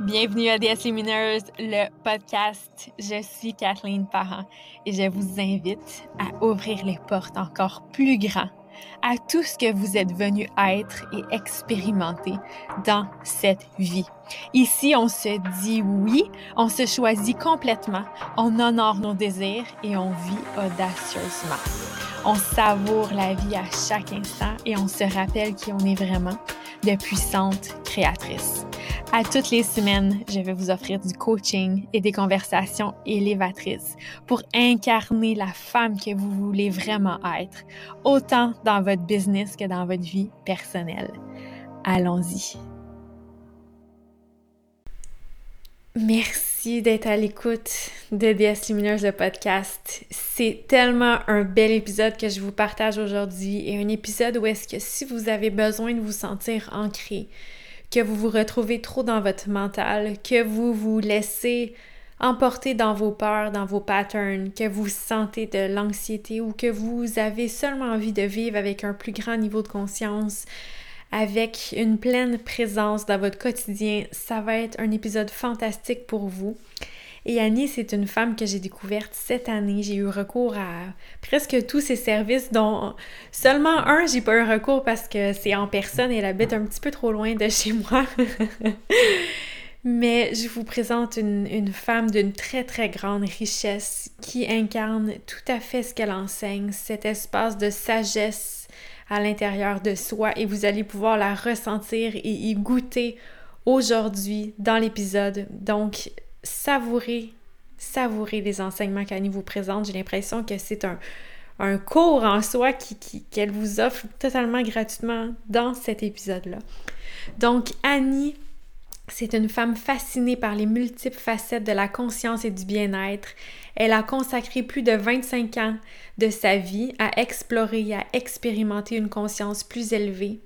Bienvenue à DS Lumineuse, le podcast. Je suis Kathleen Parent et je vous invite à ouvrir les portes encore plus grand à tout ce que vous êtes venu être et expérimenter dans cette vie. Ici, on se dit oui, on se choisit complètement, on honore nos désirs et on vit audacieusement. On savoure la vie à chaque instant et on se rappelle qui on est vraiment, de puissantes créatrices. À toutes les semaines, je vais vous offrir du coaching et des conversations élévatrices pour incarner la femme que vous voulez vraiment être, autant dans votre business que dans votre vie personnelle. Allons-y. Merci d'être à l'écoute de DS Lumineuse, le podcast. C'est tellement un bel épisode que je vous partage aujourd'hui et un épisode où est-ce que si vous avez besoin de vous sentir ancré, que vous vous retrouvez trop dans votre mental, que vous vous laissez emporter dans vos peurs, dans vos patterns, que vous sentez de l'anxiété ou que vous avez seulement envie de vivre avec un plus grand niveau de conscience, avec une pleine présence dans votre quotidien, ça va être un épisode fantastique pour vous. Et Annie, c'est une femme que j'ai découverte cette année. J'ai eu recours à presque tous ses services, dont seulement un, j'ai pas eu recours parce que c'est en personne et elle habite un petit peu trop loin de chez moi. Mais je vous présente une, une femme d'une très très grande richesse qui incarne tout à fait ce qu'elle enseigne, cet espace de sagesse à l'intérieur de soi et vous allez pouvoir la ressentir et y goûter aujourd'hui dans l'épisode. Donc, savourez, savourez les enseignements qu'Annie vous présente. J'ai l'impression que c'est un, un cours en soi qu'elle qui, vous offre totalement gratuitement dans cet épisode-là. Donc, Annie, c'est une femme fascinée par les multiples facettes de la conscience et du bien-être. Elle a consacré plus de 25 ans de sa vie à explorer et à expérimenter une conscience plus élevée,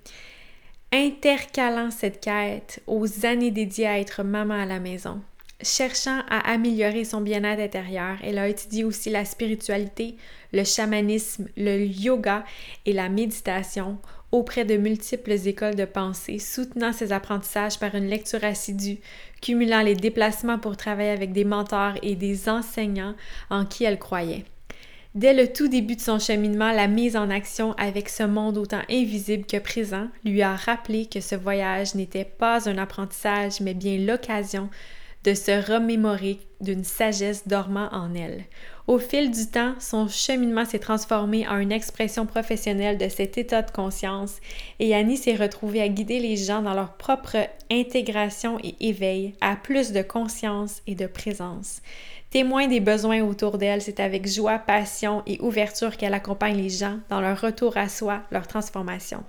intercalant cette quête aux années dédiées à être maman à la maison. Cherchant à améliorer son bien-être intérieur, elle a étudié aussi la spiritualité, le chamanisme, le yoga et la méditation auprès de multiples écoles de pensée, soutenant ses apprentissages par une lecture assidue, cumulant les déplacements pour travailler avec des mentors et des enseignants en qui elle croyait. Dès le tout début de son cheminement, la mise en action avec ce monde autant invisible que présent lui a rappelé que ce voyage n'était pas un apprentissage, mais bien l'occasion de se remémorer d'une sagesse dormant en elle. Au fil du temps, son cheminement s'est transformé en une expression professionnelle de cet état de conscience et Annie s'est retrouvée à guider les gens dans leur propre intégration et éveil à plus de conscience et de présence. Témoin des besoins autour d'elle, c'est avec joie, passion et ouverture qu'elle accompagne les gens dans leur retour à soi, leur transformation.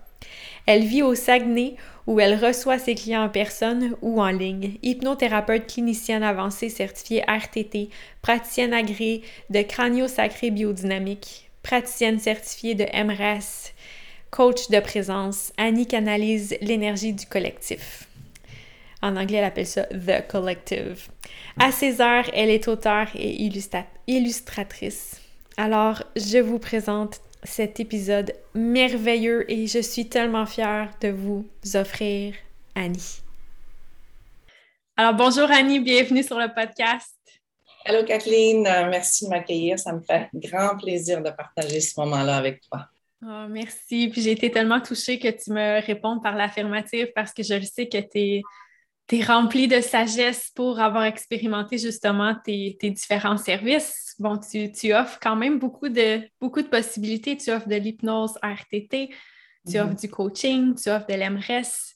Elle vit au Saguenay où elle reçoit ses clients en personne ou en ligne. Hypnothérapeute clinicienne avancée certifiée RTT, praticienne agréée de crânio-sacré biodynamique, praticienne certifiée de MRS, coach de présence, Annie canalise l'énergie du collectif. En anglais, elle appelle ça The Collective. À ses heures, elle est auteure et illustratrice. Alors, je vous présente cet épisode merveilleux et je suis tellement fière de vous offrir Annie. Alors bonjour Annie, bienvenue sur le podcast. Hello Kathleen, euh, merci de m'accueillir. Ça me fait grand plaisir de partager ce moment-là avec toi. Oh, merci. Puis j'ai été tellement touchée que tu me répondes par l'affirmative parce que je le sais que tu es tu es rempli de sagesse pour avoir expérimenté justement tes, différents services. Bon, tu, offres quand même beaucoup de, beaucoup de possibilités. Tu offres de l'hypnose RTT, tu mm-hmm. offres du coaching, tu offres de l'MRS,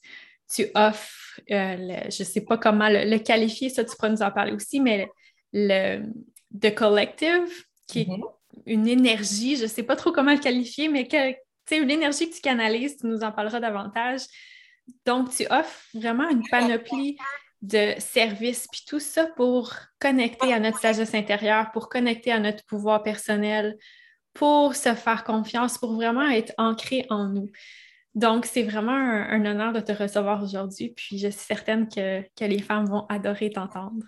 tu offres, euh, je ne sais pas comment le, qualifier, ça tu pourras nous en parler aussi, mais le The Collective, qui est mm-hmm. une énergie, je ne sais pas trop comment le qualifier, mais que, une énergie que tu canalises, tu nous en parleras davantage. Donc, tu offres vraiment une panoplie de services, puis tout ça pour connecter à notre sagesse intérieure, pour connecter à notre pouvoir personnel, pour se faire confiance, pour vraiment être ancré en nous. Donc, c'est vraiment un, honneur de te recevoir aujourd'hui, puis je suis certaine que, les femmes vont adorer t'entendre.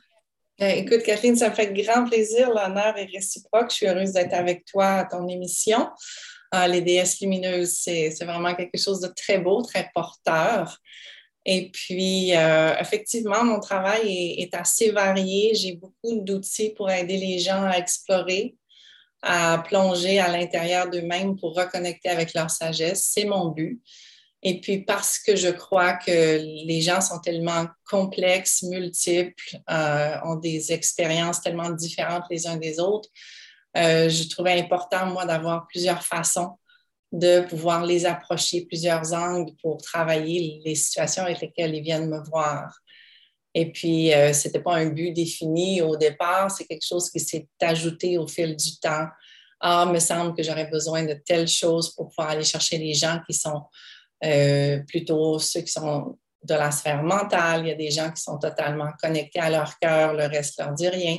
Ben, écoute, Catherine, ça me fait grand plaisir. L'honneur est réciproque. Je suis heureuse d'être avec toi à ton émission. Ah, les déesses lumineuses, c'est vraiment quelque chose de très beau, très porteur. Et puis, euh, effectivement, mon travail est, assez varié. J'ai beaucoup d'outils pour aider les gens à explorer, à plonger à l'intérieur d'eux-mêmes pour reconnecter avec leur sagesse. C'est mon but. Et puis, parce que je crois que les gens sont tellement complexes, multiples, euh, ont des expériences tellement différentes les uns des autres, euh, je trouvais important, moi, d'avoir plusieurs façons de pouvoir les approcher, plusieurs angles pour travailler les situations avec lesquelles ils viennent me voir. Et puis, euh, ce n'était pas un but défini au départ, c'est quelque chose qui s'est ajouté au fil du temps. Ah, me semble que j'aurais besoin de telle chose pour pouvoir aller chercher les gens qui sont euh, plutôt ceux qui sont de la sphère mentale. Il y a des gens qui sont totalement connectés à leur cœur, le reste leur dit rien.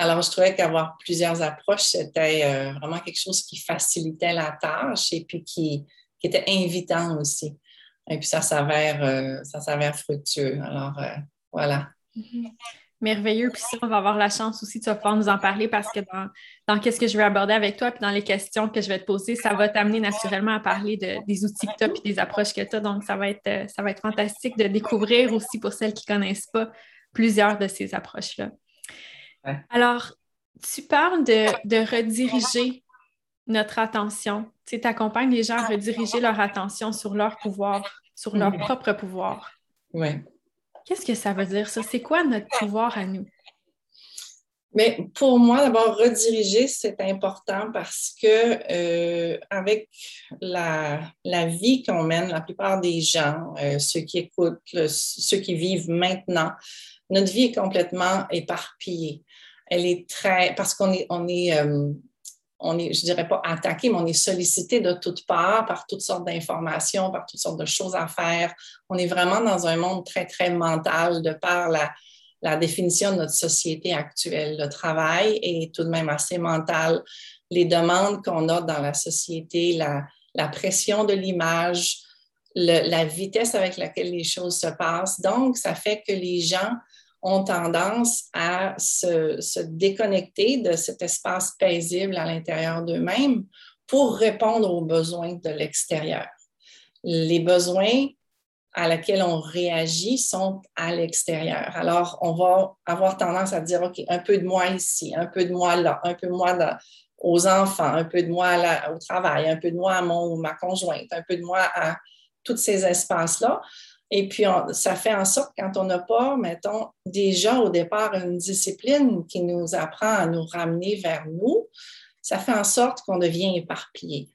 Alors, je trouvais qu'avoir plusieurs approches, c'était euh, vraiment quelque chose qui facilitait la tâche et puis qui, était invitant aussi. Et puis, ça s'avère, euh, ça s'avère fructueux. Alors, euh, voilà. Mm-hmm. Merveilleux. Puis ça, on va avoir la chance aussi de pouvoir nous en parler parce que dans, dans qu'est-ce que je vais aborder avec toi, puis dans les questions que je vais te poser, ça va t'amener naturellement à parler de, des outils que tu as puis des approches que tu as. Donc, ça va, être, ça va être fantastique de découvrir aussi pour celles qui ne connaissent pas plusieurs de ces approches-là. Alors, tu parles de, rediriger notre attention. Tu accompagnes les gens à rediriger leur attention sur leur pouvoir, sur leur propre pouvoir. Oui. Qu'est-ce que ça veut dire, ça? C'est quoi notre pouvoir à nous? Mais pour moi, d'abord, rediriger, c'est important parce que euh, avec la, vie qu'on mène, la plupart des gens, euh, ceux qui écoutent, ceux qui vivent maintenant, notre vie est complètement éparpillée elle est très. Parce qu'on est, on est, euh, on est, je dirais pas attaqué, mais on est sollicité de toutes parts par toutes sortes d'informations, par toutes sortes de choses à faire. On est vraiment dans un monde très, très mental de par la, définition de notre société actuelle. Le travail est tout de même assez mental. Les demandes qu'on a dans la société, la, la pression de l'image, la vitesse avec laquelle les choses se passent. Donc, ça fait que les gens ont tendance à se, déconnecter de cet espace paisible à l'intérieur d'eux-mêmes pour répondre aux besoins de l'extérieur. Les besoins à laquelle on réagit sont à l'extérieur. Alors, on va avoir tendance à dire, OK, un peu de moi ici, un peu de moi là, un peu de moi aux enfants, un peu de moi au travail, un peu de moi à ma conjointe, un peu de moi à tous ces espaces-là. Et puis, ça fait en sorte, quand on n'a pas, mettons, déjà au départ une discipline qui nous apprend à nous ramener vers nous, ça fait en sorte qu'on devient éparpillé.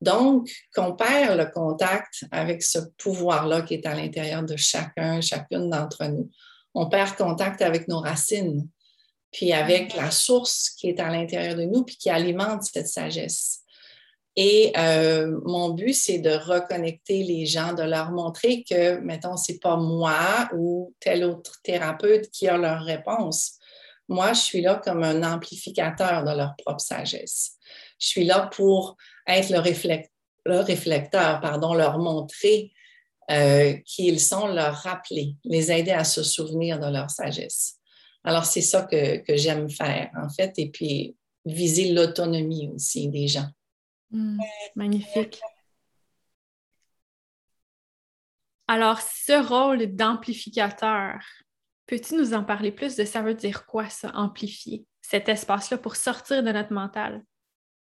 Donc, qu'on perd le contact avec ce pouvoir-là qui est à l'intérieur de chacun, chacune d'entre nous. On perd contact avec nos racines, puis avec la source qui est à l'intérieur de nous, puis qui alimente cette sagesse. Et euh, mon but, c'est de reconnecter les gens, de leur montrer que, mettons, c'est pas moi ou tel autre thérapeute qui a leur réponse. Moi, je suis là comme un amplificateur de leur propre sagesse. Je suis là pour être le, réflecteur, pardon, leur montrer euh, qui ils sont, leur rappeler, les aider à se souvenir de leur sagesse. Alors, c'est ça que, que j'aime faire, en fait, et puis viser l'autonomie aussi des gens. Hmm, magnifique. Alors, ce rôle d'amplificateur, peux-tu nous en parler plus de ça veut dire quoi, ça, amplifier cet espace-là pour sortir de notre mental?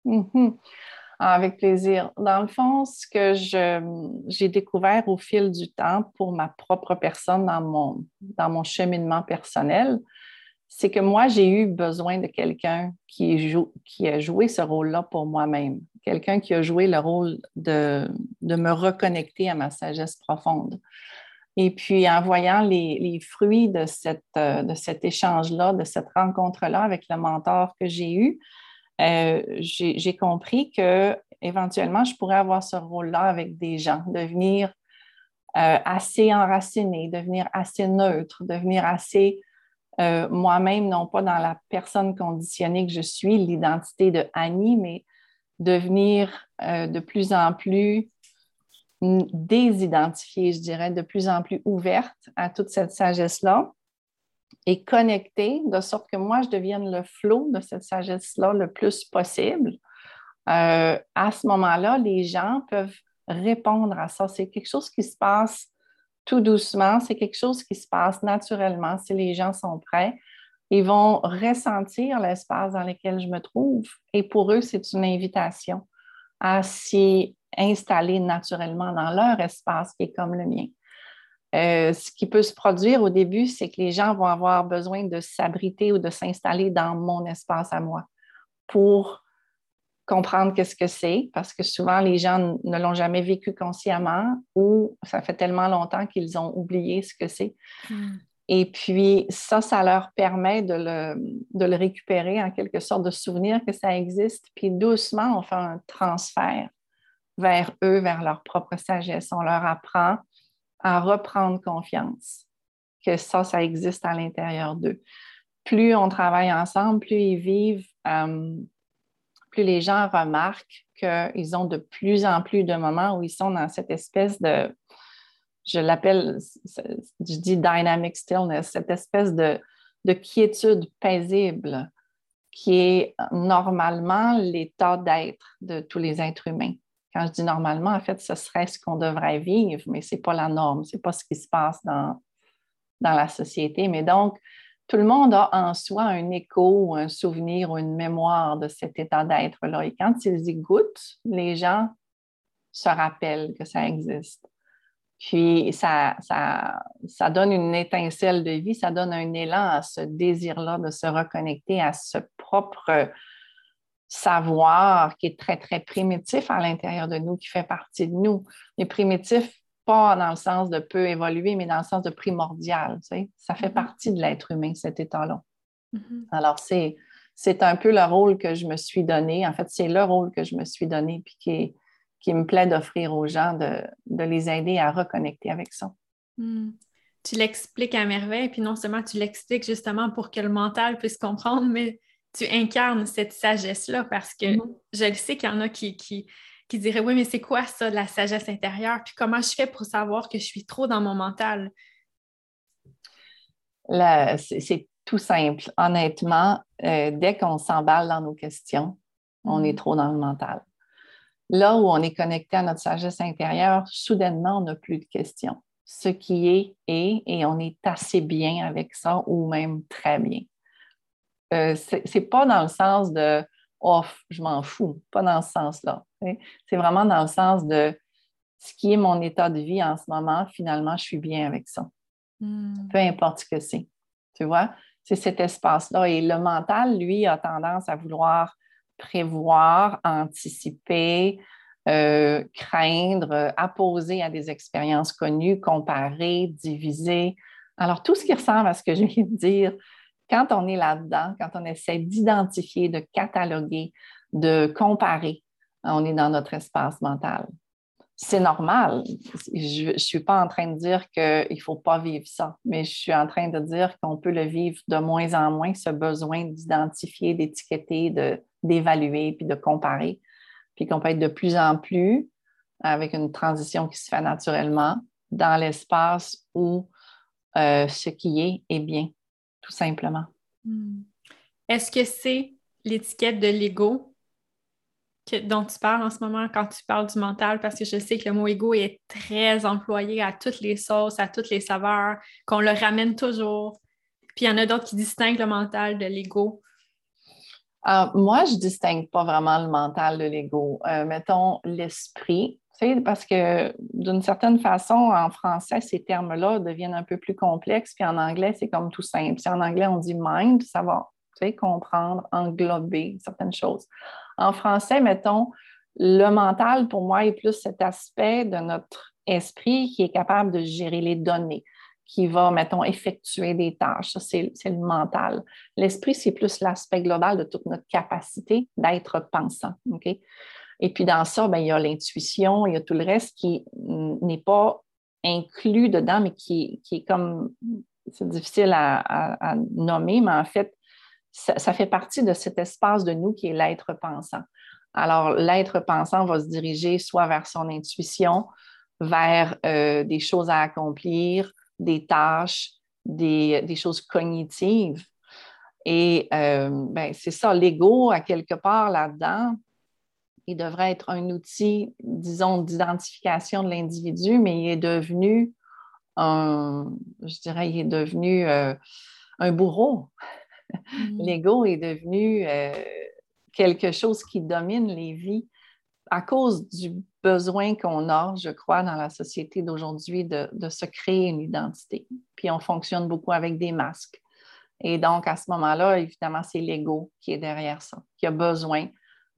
Mm-hmm. Avec plaisir. Dans le fond, ce que j'ai découvert au fil du temps pour ma propre personne dans mon, dans mon cheminement personnel, c'est que moi, j'ai eu besoin de quelqu'un qui, qui a joué ce rôle-là pour moi-même, quelqu'un qui a joué le rôle de, me reconnecter à ma sagesse profonde. Et puis, en voyant les, fruits de, euh, de cet échange-là, de cette rencontre-là avec le mentor que j'ai eu, euh, j'ai compris que éventuellement, je pourrais avoir ce rôle-là avec des gens, devenir euh, assez enraciné, devenir assez neutre, devenir assez moi-même, non pas dans la personne conditionnée que je suis, l'identité de Annie, mais devenir euh, de plus en plus désidentifiée, je dirais, de plus en plus ouverte à toute cette sagesse-là et connectée de sorte que moi, je devienne le flot de cette sagesse-là le plus possible. Euh, à ce moment-là, les gens peuvent répondre à ça. C'est quelque chose qui se passe tout doucement. C'est quelque chose qui se passe naturellement si les gens sont prêts. Ils vont ressentir l'espace dans lequel je me trouve et pour eux, c'est une invitation à s'y installer naturellement dans leur espace qui est comme le mien. Euh, ce qui peut se produire au début, c'est que les gens vont avoir besoin de s'abriter ou de s'installer dans mon espace à moi pour comprendre qu'est-ce que c'est, parce que souvent les gens ne l'ont jamais vécu consciemment ou ça fait tellement longtemps qu'ils ont oublié ce que c'est. Hmm. Et puis ça, ça leur permet de le, de le, récupérer en quelque sorte, de souvenir que ça existe. Puis doucement, on fait un transfert vers eux, vers leur propre sagesse. On leur apprend à reprendre confiance que ça, ça existe à l'intérieur d'eux. Plus on travaille ensemble, plus ils vivent, euh, plus les gens remarquent qu'ils ont de plus en plus de moments où ils sont dans cette espèce de, je l'appelle, je dis dynamic stillness, cette espèce de, de quiétude paisible qui est normalement l'état d'être de tous les êtres humains. Quand je dis normalement, en fait, ce serait ce qu'on devrait vivre, mais ce n'est pas la norme, ce n'est pas ce qui se passe dans, dans la société. Mais donc, tout le monde a en soi un écho, un souvenir ou une mémoire de cet état d'être-là. Et quand ils y goûtent, les gens se rappellent que ça existe. Puis ça, ça, ça, donne une étincelle de vie, ça donne un élan à ce désir-là de se reconnecter à ce propre savoir qui est très, très primitif à l'intérieur de nous, qui fait partie de nous. Mais primitif, pas dans le sens de peu évoluer, mais dans le sens de primordial. Ça fait mm-hmm. partie de l'être humain, cet état-là. Mm-hmm. Alors, c'est, c'est un peu le rôle que je me suis donné. En fait, c'est le rôle que je me suis donné, puis qui, qui me plaît d'offrir aux gens, de, de, les aider à reconnecter avec ça. Mm. Tu l'expliques à merveille, puis non seulement tu l'expliques justement pour que le mental puisse comprendre, mais tu incarnes cette sagesse-là parce que mm-hmm. je le sais qu'il y en a qui, qui, qui diraient Oui, mais c'est quoi ça, la sagesse intérieure? Puis comment je fais pour savoir que je suis trop dans mon mental? C'est tout simple. Honnêtement, euh, dès qu'on s'emballe dans nos questions, on est mm-hmm. trop dans le mental. Là où on est connecté à notre sagesse intérieure, soudainement, on n'a plus de questions. Ce qui est est et on est assez bien avec ça ou même très bien. Euh, ce n'est pas dans le sens de off, je m'en fous, pas dans ce sens-là. C'est vraiment dans le sens de ce qui est mon état de vie en ce moment, finalement, je suis bien avec ça. Hmm. Peu importe ce que c'est. Tu vois, c'est cet espace-là. Et le mental, lui, a tendance à vouloir prévoir, anticiper, euh, craindre, apposer à des expériences connues, comparer, diviser. Alors, tout ce qui ressemble à ce que je viens de dire, quand on est là-dedans, quand on essaie d'identifier, de cataloguer, de comparer, on est dans notre espace mental. C'est normal. Je ne suis pas en train de dire qu'il ne faut pas vivre ça, mais je suis en train de dire qu'on peut le vivre de moins en moins, ce besoin d'identifier, d'étiqueter, d'évaluer, puis de comparer, puis qu'on peut être de plus en plus avec une transition qui se fait naturellement dans l'espace où euh, ce qui est est bien tout simplement. Hmm. Est-ce que c'est l'étiquette de l'ego dont tu parles en ce moment quand tu parles du mental? Parce que je sais que le mot ego est très employé à toutes les sauces, à toutes les saveurs, qu'on le ramène toujours. Puis il y en a d'autres qui distinguent le mental de l'ego. Ah, moi, je ne distingue pas vraiment le mental de l'ego. Euh, mettons l'esprit parce que d'une certaine façon, en français, ces termes-là deviennent un peu plus complexes, puis en anglais, c'est comme tout simple. Si en anglais, on dit mind, ça va comprendre, englober certaines choses. En français, mettons, le mental, pour moi, est plus cet aspect de notre esprit qui est capable de gérer les données, qui va, mettons, effectuer des tâches. Ça, c'est le mental. L'esprit, c'est plus l'aspect global de toute notre capacité d'être pensant. Et puis dans ça, ben, il y a l'intuition, il y a tout le reste qui n'est pas inclus dedans, mais qui, est comme, c'est difficile à, nommer, mais en fait, ça, fait partie de cet espace de nous qui est l'être pensant. Alors, l'être pensant va se diriger soit vers son intuition, vers euh, des choses à accomplir, des tâches, des, choses cognitives. Et euh, ben, c'est ça, l'ego, à quelque part là-dedans, il devrait être un outil, disons, d'identification de l'individu, mais il est devenu un, je dirais, il est devenu euh, un bourreau. Mm. L'ego est devenu euh, quelque chose qui domine les vies à cause du besoin qu'on a, je crois, dans la société d'aujourd'hui de, se créer une identité. Puis on fonctionne beaucoup avec des masques. Et donc, à ce moment-là, évidemment, c'est l'ego qui est derrière ça, qui a besoin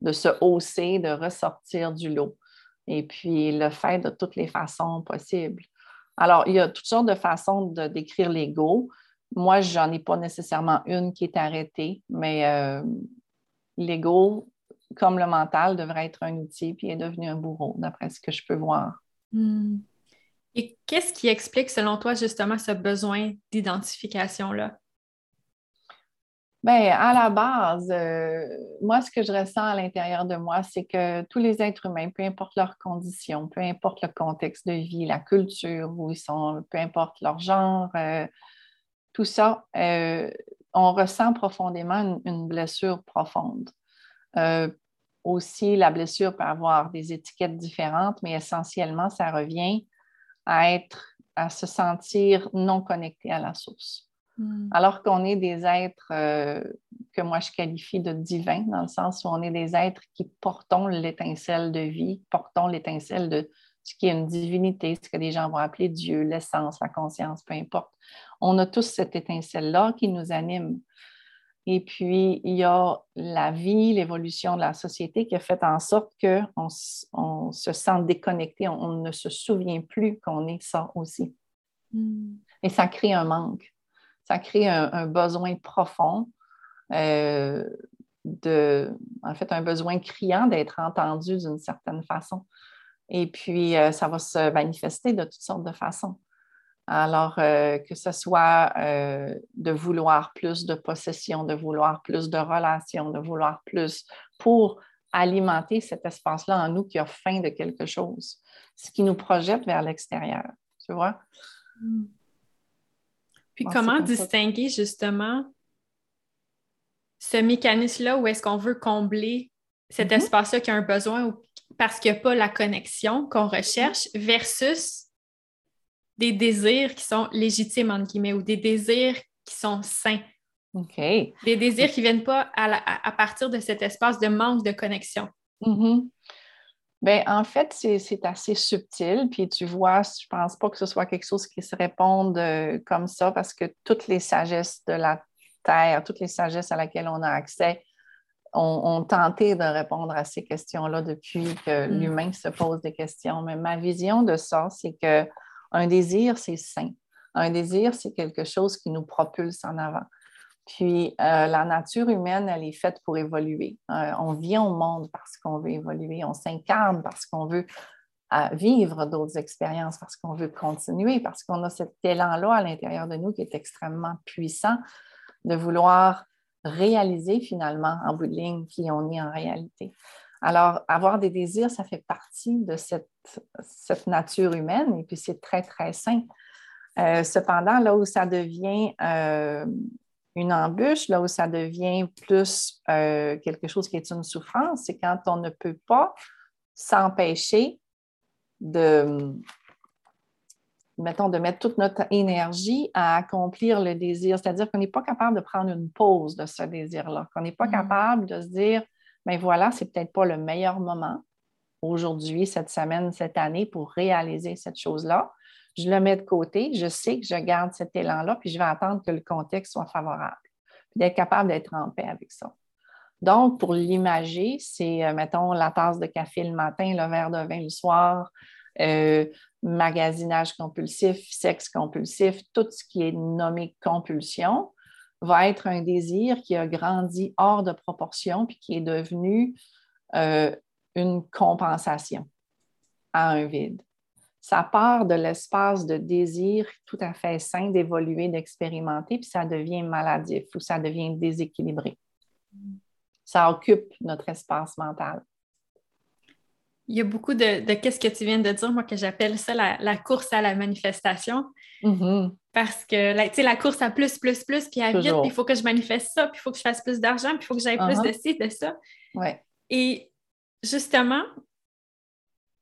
de se hausser, de ressortir du lot. Et puis, le fait de toutes les façons possibles. Alors, il y a toutes sortes de façons de décrire l'ego. Moi, je n'en ai pas nécessairement une qui est arrêtée, mais euh, l'ego, comme le mental, devrait être un outil puis est devenu un bourreau, d'après ce que je peux voir. Hmm. Et qu'est-ce qui explique, selon toi, justement, ce besoin d'identification-là? Bien, à la base, euh, moi, ce que je ressens à l'intérieur de moi, c'est que tous les êtres humains, peu importe leurs conditions, peu importe le contexte de vie, la culture où ils sont, peu importe leur genre, euh, tout ça, euh, on ressent profondément une, blessure profonde. aussi, la blessure peut avoir des étiquettes différentes, mais essentiellement, ça revient à être, à se sentir non connecté à la source. Hmm. Alors qu'on est des êtres euh, que moi je qualifie de divins, dans le sens où on est des êtres qui portons l'étincelle de vie, portons l'étincelle de ce qui est une divinité, ce que les gens vont appeler Dieu, l'essence, la conscience, peu importe. On a tous cette étincelle-là qui nous anime. Et puis, il y a la vie, l'évolution de la société qui a fait en sorte qu'on on se sent déconnecté, on, ne se souvient plus qu'on est ça aussi. Hmm. Et ça crée un manque ça crée un, besoin profond, euh, de, en fait, un besoin criant d'être entendu d'une certaine façon. Et puis, euh, ça va se manifester de toutes sortes de façons. Alors, euh, que ce soit de vouloir plus de possession, de vouloir plus de relations, de vouloir plus pour alimenter cet espace-là en nous qui a faim de quelque chose, ce qui nous projette vers l'extérieur, tu vois? Mm. Puis comment distinguer justement ce mécanisme-là où est-ce qu'on veut combler cet mm-hmm. espace-là qui a un besoin parce qu'il n'y a pas la connexion qu'on recherche versus des désirs qui sont légitimes, entre guillemets, ou des désirs qui sont sains. OK. Des désirs qui ne viennent pas à, partir de cet espace de manque de connexion. Mm-hmm. Bien, en fait, c'est assez subtil. Puis tu vois, je ne pense pas que ce soit quelque chose qui se réponde euh, comme ça parce que toutes les sagesses de la Terre, toutes les sagesses à laquelle on a accès, ont, tenté de répondre à ces questions-là depuis que mm. l'humain se pose des questions. Mais ma vision de ça, c'est qu'un désir, c'est sain. Un désir, c'est quelque chose qui nous propulse en avant. Puis euh, la nature humaine, elle est faite pour évoluer. Euh, on vient au monde parce qu'on veut évoluer, on s'incarne parce qu'on veut euh, vivre d'autres expériences, parce qu'on veut continuer, parce qu'on a cet élan-là à l'intérieur de nous qui est extrêmement puissant de vouloir réaliser finalement en bout de ligne qui on est en réalité. Alors, avoir des désirs, ça fait partie de cette, nature humaine et puis c'est très, très sain. cependant, là où ça devient une embûche, là où ça devient plus euh, quelque chose qui est une souffrance, c'est quand on ne peut pas s'empêcher de, mettons, de mettre toute notre énergie à accomplir le désir. C'est-à-dire qu'on n'est pas capable de prendre une pause de ce désir-là, qu'on n'est pas mm. capable de se dire, mais ben voilà, c'est peut-être pas le meilleur moment aujourd'hui, cette semaine, cette année pour réaliser cette chose-là je le mets de côté, je sais que je garde cet élan-là, puis je vais attendre que le contexte soit favorable, puis d'être capable d'être en paix avec ça. Donc, pour l'imager, c'est, euh, mettons, la tasse de café le matin, le verre de vin le soir, euh, magasinage compulsif, sexe compulsif, tout ce qui est nommé compulsion va être un désir qui a grandi hors de proportion puis qui est devenu euh, une compensation à un vide ça part de l'espace de désir tout à fait sain d'évoluer, d'expérimenter, puis ça devient maladif ou ça devient déséquilibré. Ça occupe notre espace mental. Il y a beaucoup de, de qu'est-ce que tu viens de dire, moi, que j'appelle ça la, course à la manifestation. Mm-hmm. Parce que la, la course à plus, plus, plus, puis à vite, puis il faut que je manifeste ça, puis il faut que je fasse plus d'argent, puis il faut que j'aille plus uh-huh. de ci, de ça. Ouais. Et justement,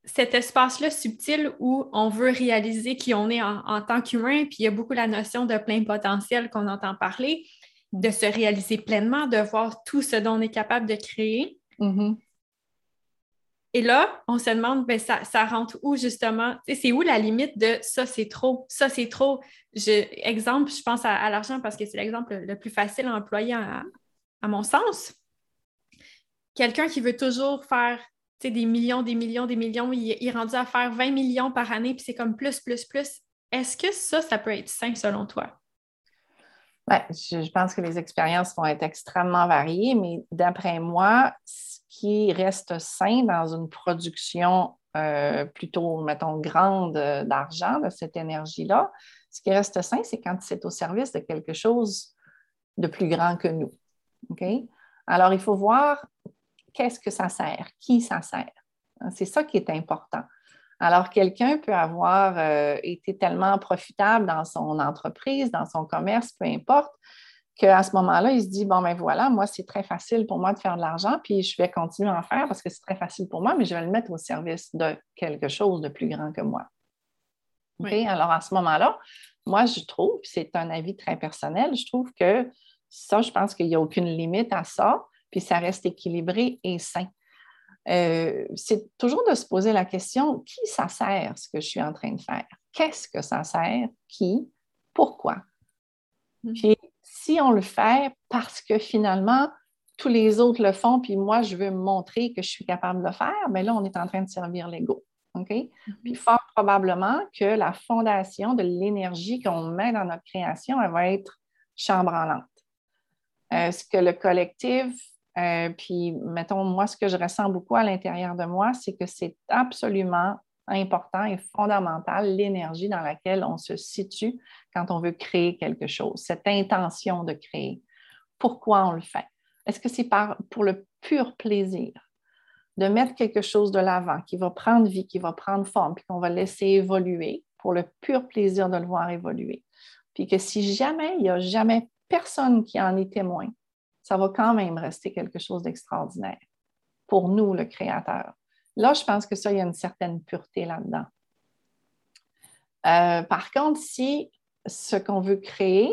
cet espace-là subtil où on veut réaliser qui on est en, tant qu'humain, puis il y a beaucoup la notion de plein potentiel qu'on entend parler, de se réaliser pleinement, de voir tout ce dont on est capable de créer. Mm-hmm. Et là, on se demande, ben, ça, ça rentre où justement? C'est où la limite de ça, c'est trop, ça, c'est trop? Je, exemple, je pense à, l'argent parce que c'est l'exemple le plus facile à employer à, mon sens. Quelqu'un qui veut toujours faire des millions, des millions, des millions, il, est rendu à faire 20 millions par année, puis c'est comme plus, plus, plus. Est-ce que ça, ça peut être sain selon toi? Ben, je, pense que les expériences vont être extrêmement variées, mais d'après moi, qui reste sain dans une production euh, plutôt, mettons, grande euh, d'argent, de cette énergie-là. Ce qui reste sain, c'est quand c'est au service de quelque chose de plus grand que nous. Alors, il faut voir qu'est-ce que ça sert, qui ça sert. C'est ça qui est important. Alors, quelqu'un peut avoir euh, été tellement profitable dans son entreprise, dans son commerce, peu importe, qu'à ce moment-là, il se dit, bon, ben voilà, moi, c'est très facile pour moi de faire de l'argent, puis je vais continuer à en faire parce que c'est très facile pour moi, mais je vais le mettre au service de quelque chose de plus grand que moi. Alors, à ce moment-là, moi, je trouve, c'est un avis très personnel, je trouve que ça, je pense qu'il n'y a aucune limite à ça, puis ça reste équilibré et sain. Euh, c'est toujours de se poser la question, qui ça sert, ce que je suis en train de faire? Qu'est-ce que ça sert? Qui? Pourquoi? Mm. Puis si on le fait parce que finalement, tous les autres le font, puis moi, je veux montrer que je suis capable de le faire, mais là, on est en train de servir l'ego. OK? Puis fort probablement que la fondation de l'énergie qu'on met dans notre création, elle va être chambranlante. Euh, ce que le collectif, euh, puis mettons, moi, ce que je ressens beaucoup à l'intérieur de moi, c'est que c'est absolument important et fondamental, l'énergie dans laquelle on se situe quand on veut créer quelque chose, cette intention de créer. Pourquoi on le fait? Est-ce que c'est pour le pur plaisir de mettre quelque chose de l'avant qui va prendre vie, qui va prendre forme, puis qu'on va laisser évoluer pour le pur plaisir de le voir évoluer? Puis que si jamais il n'y a jamais personne qui en est témoin, ça va quand même rester quelque chose d'extraordinaire pour nous, le créateur. Là, je pense que ça, il y a une certaine pureté là-dedans. Euh, par contre, si ce qu'on veut créer,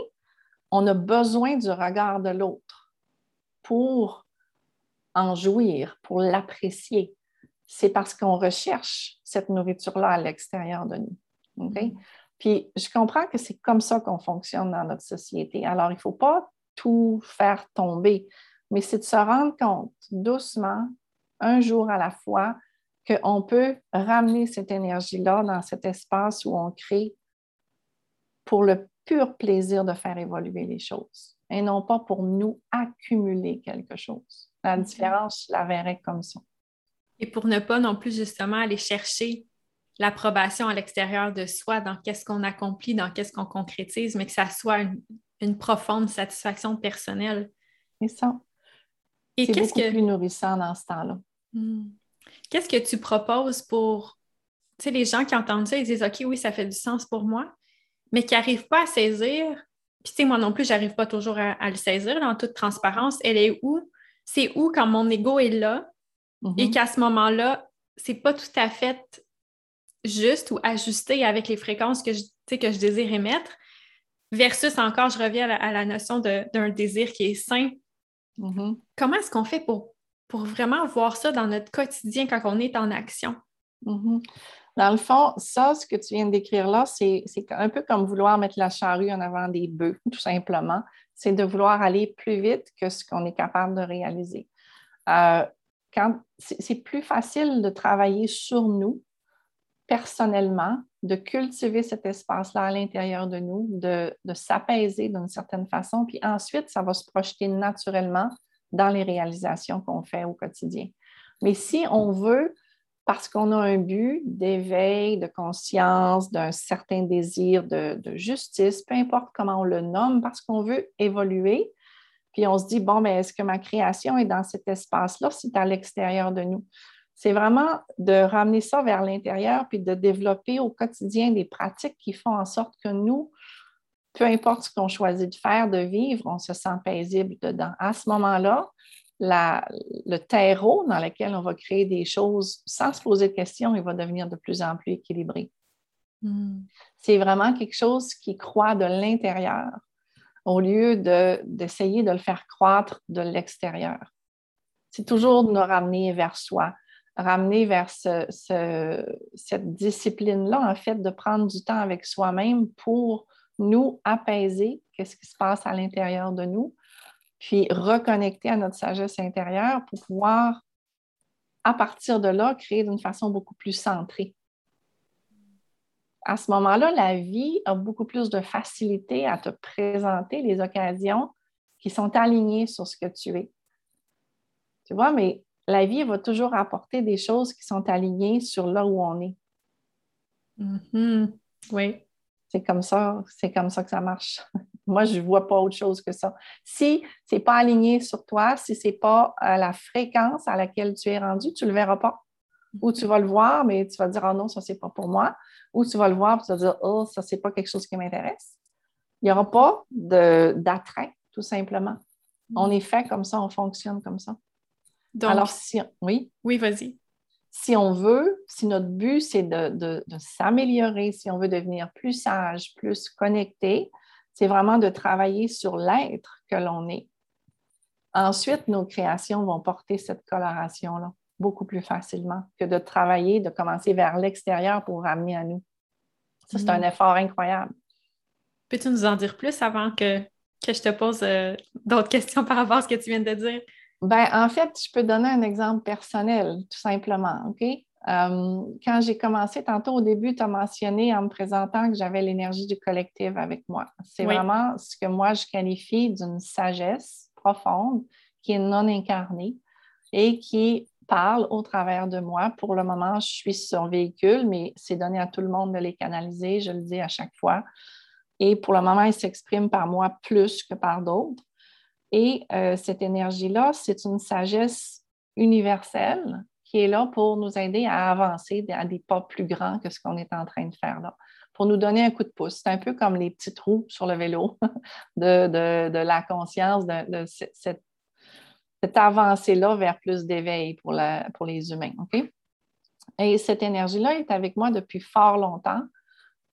on a besoin du regard de l'autre pour en jouir, pour l'apprécier, c'est parce qu'on recherche cette nourriture-là à l'extérieur de nous. Mm-hmm. Puis je comprends que c'est comme ça qu'on fonctionne dans notre société. Alors, il ne faut pas tout faire tomber, mais c'est de se rendre compte doucement, un jour à la fois, qu'on peut ramener cette énergie-là dans cet espace où on crée pour le pur plaisir de faire évoluer les choses et non pas pour nous accumuler quelque chose. La différence, je la verrais comme ça. Et pour ne pas non plus justement aller chercher l'approbation à l'extérieur de soi dans qu'est-ce qu'on accomplit, dans qu'est-ce qu'on concrétise, mais que ça soit une, profonde satisfaction personnelle. C'est ça. Et qu'est-ce que plus nourrissant dans ce temps-là. Hmm. Qu'est-ce que tu proposes pour, tu sais, les gens qui entendent ça, ils disent, OK, oui, ça fait du sens pour moi, mais qui n'arrivent pas à saisir, puis tu sais, moi non plus, j'arrive pas toujours à, le saisir dans toute transparence, elle est où? C'est où quand mon ego est là? Et mm-hmm. qu'à ce moment-là, c'est pas tout à fait juste ou ajusté avec les fréquences que je, que je désire émettre, versus encore, je reviens à la, notion d'un désir qui est sain. Mm-hmm. Comment est-ce qu'on fait pour pour vraiment voir ça dans notre quotidien quand on est en action? Mm-hmm. Dans le fond, ça, ce que tu viens de décrire là, c'est un peu comme vouloir mettre la charrue en avant des bœufs, tout simplement. C'est de vouloir aller plus vite que ce qu'on est capable de réaliser. Euh, c'est plus facile de travailler sur nous personnellement, de cultiver cet espace-là à l'intérieur de nous, de, s'apaiser d'une certaine façon, puis ensuite, ça va se projeter naturellement dans les réalisations qu'on fait au quotidien. Mais si on veut, parce qu'on a un but d'éveil, de conscience, d'un certain désir de, justice, peu importe comment on le nomme, parce qu'on veut évoluer, puis on se dit, bon, mais est-ce que ma création est dans cet espace-là, c'est à l'extérieur de nous? C'est vraiment de ramener ça vers l'intérieur, puis de développer au quotidien des pratiques qui font en sorte que nous, peu importe ce qu'on choisit de faire, de vivre, on se sent paisible dedans. À ce moment-là, le terreau dans lequel on va créer des choses sans se poser de questions, il va devenir de plus en plus équilibré. Hmm. C'est vraiment quelque chose qui croît de l'intérieur au lieu d'essayer de, le faire croître de l'extérieur. C'est toujours de nous ramener vers soi, ramener vers cette discipline-là, en fait, de prendre du temps avec soi-même pour nous apaiser, qu'est-ce qui se passe à l'intérieur de nous, puis reconnecter à notre sagesse intérieure pour pouvoir, à partir de là, créer d'une façon beaucoup plus centrée. À ce moment-là, la vie a beaucoup plus de facilité à te présenter les occasions qui sont alignées sur ce que tu es. Tu vois, mais la vie va toujours apporter des choses qui sont alignées sur là où on est. Mm-hmm. Oui. C'est comme ça, c'est comme ça que ça marche. Moi, je ne vois pas autre chose que ça. Si ce n'est pas aligné sur toi, si ce n'est pas à la fréquence à laquelle tu es rendu, tu ne le verras pas. Ou tu vas le voir, mais tu vas dire, oh non, ça, c'est pas pour moi. Ou tu vas le voir, et tu vas dire, oh, ça, c'est pas quelque chose qui m'intéresse. Il n'y aura pas d'attrait, tout simplement. On est fait comme ça, on fonctionne comme ça. Alors, si, oui? Oui, vas-y si on veut, si notre but, c'est de, s'améliorer, si on veut devenir plus sage, plus connecté, c'est vraiment de travailler sur l'être que l'on est. Ensuite, nos créations vont porter cette coloration-là beaucoup plus facilement que de travailler, de commencer vers l'extérieur pour ramener à nous. Ça, c'est un mm. effort incroyable. Peux-tu nous en dire plus avant que, que je te pose euh, d'autres questions par rapport à ce que tu viens de dire? Ben, en fait, je peux donner un exemple personnel, tout simplement. OK? Euh, quand j'ai commencé, tantôt au début, tu as mentionné en me présentant que j'avais l'énergie du collectif avec moi. C'est vraiment ce que moi je qualifie d'une sagesse profonde qui est non incarnée et qui parle au travers de moi. Pour le moment, je suis sur véhicule, mais c'est donné à tout le monde de les canaliser, je le dis à chaque fois. Et pour le moment, il s'exprime par moi plus que par d'autres. Et euh, cette énergie-là, c'est une sagesse universelle qui est là pour nous aider à avancer à des pas plus grands que ce qu'on est en train de faire là, pour nous donner un coup de pouce. C'est un peu comme les petites roues sur le vélo de, la conscience, de, cette, avancée-là vers plus d'éveil pour, pour les humains. Et cette énergie-là est avec moi depuis fort longtemps,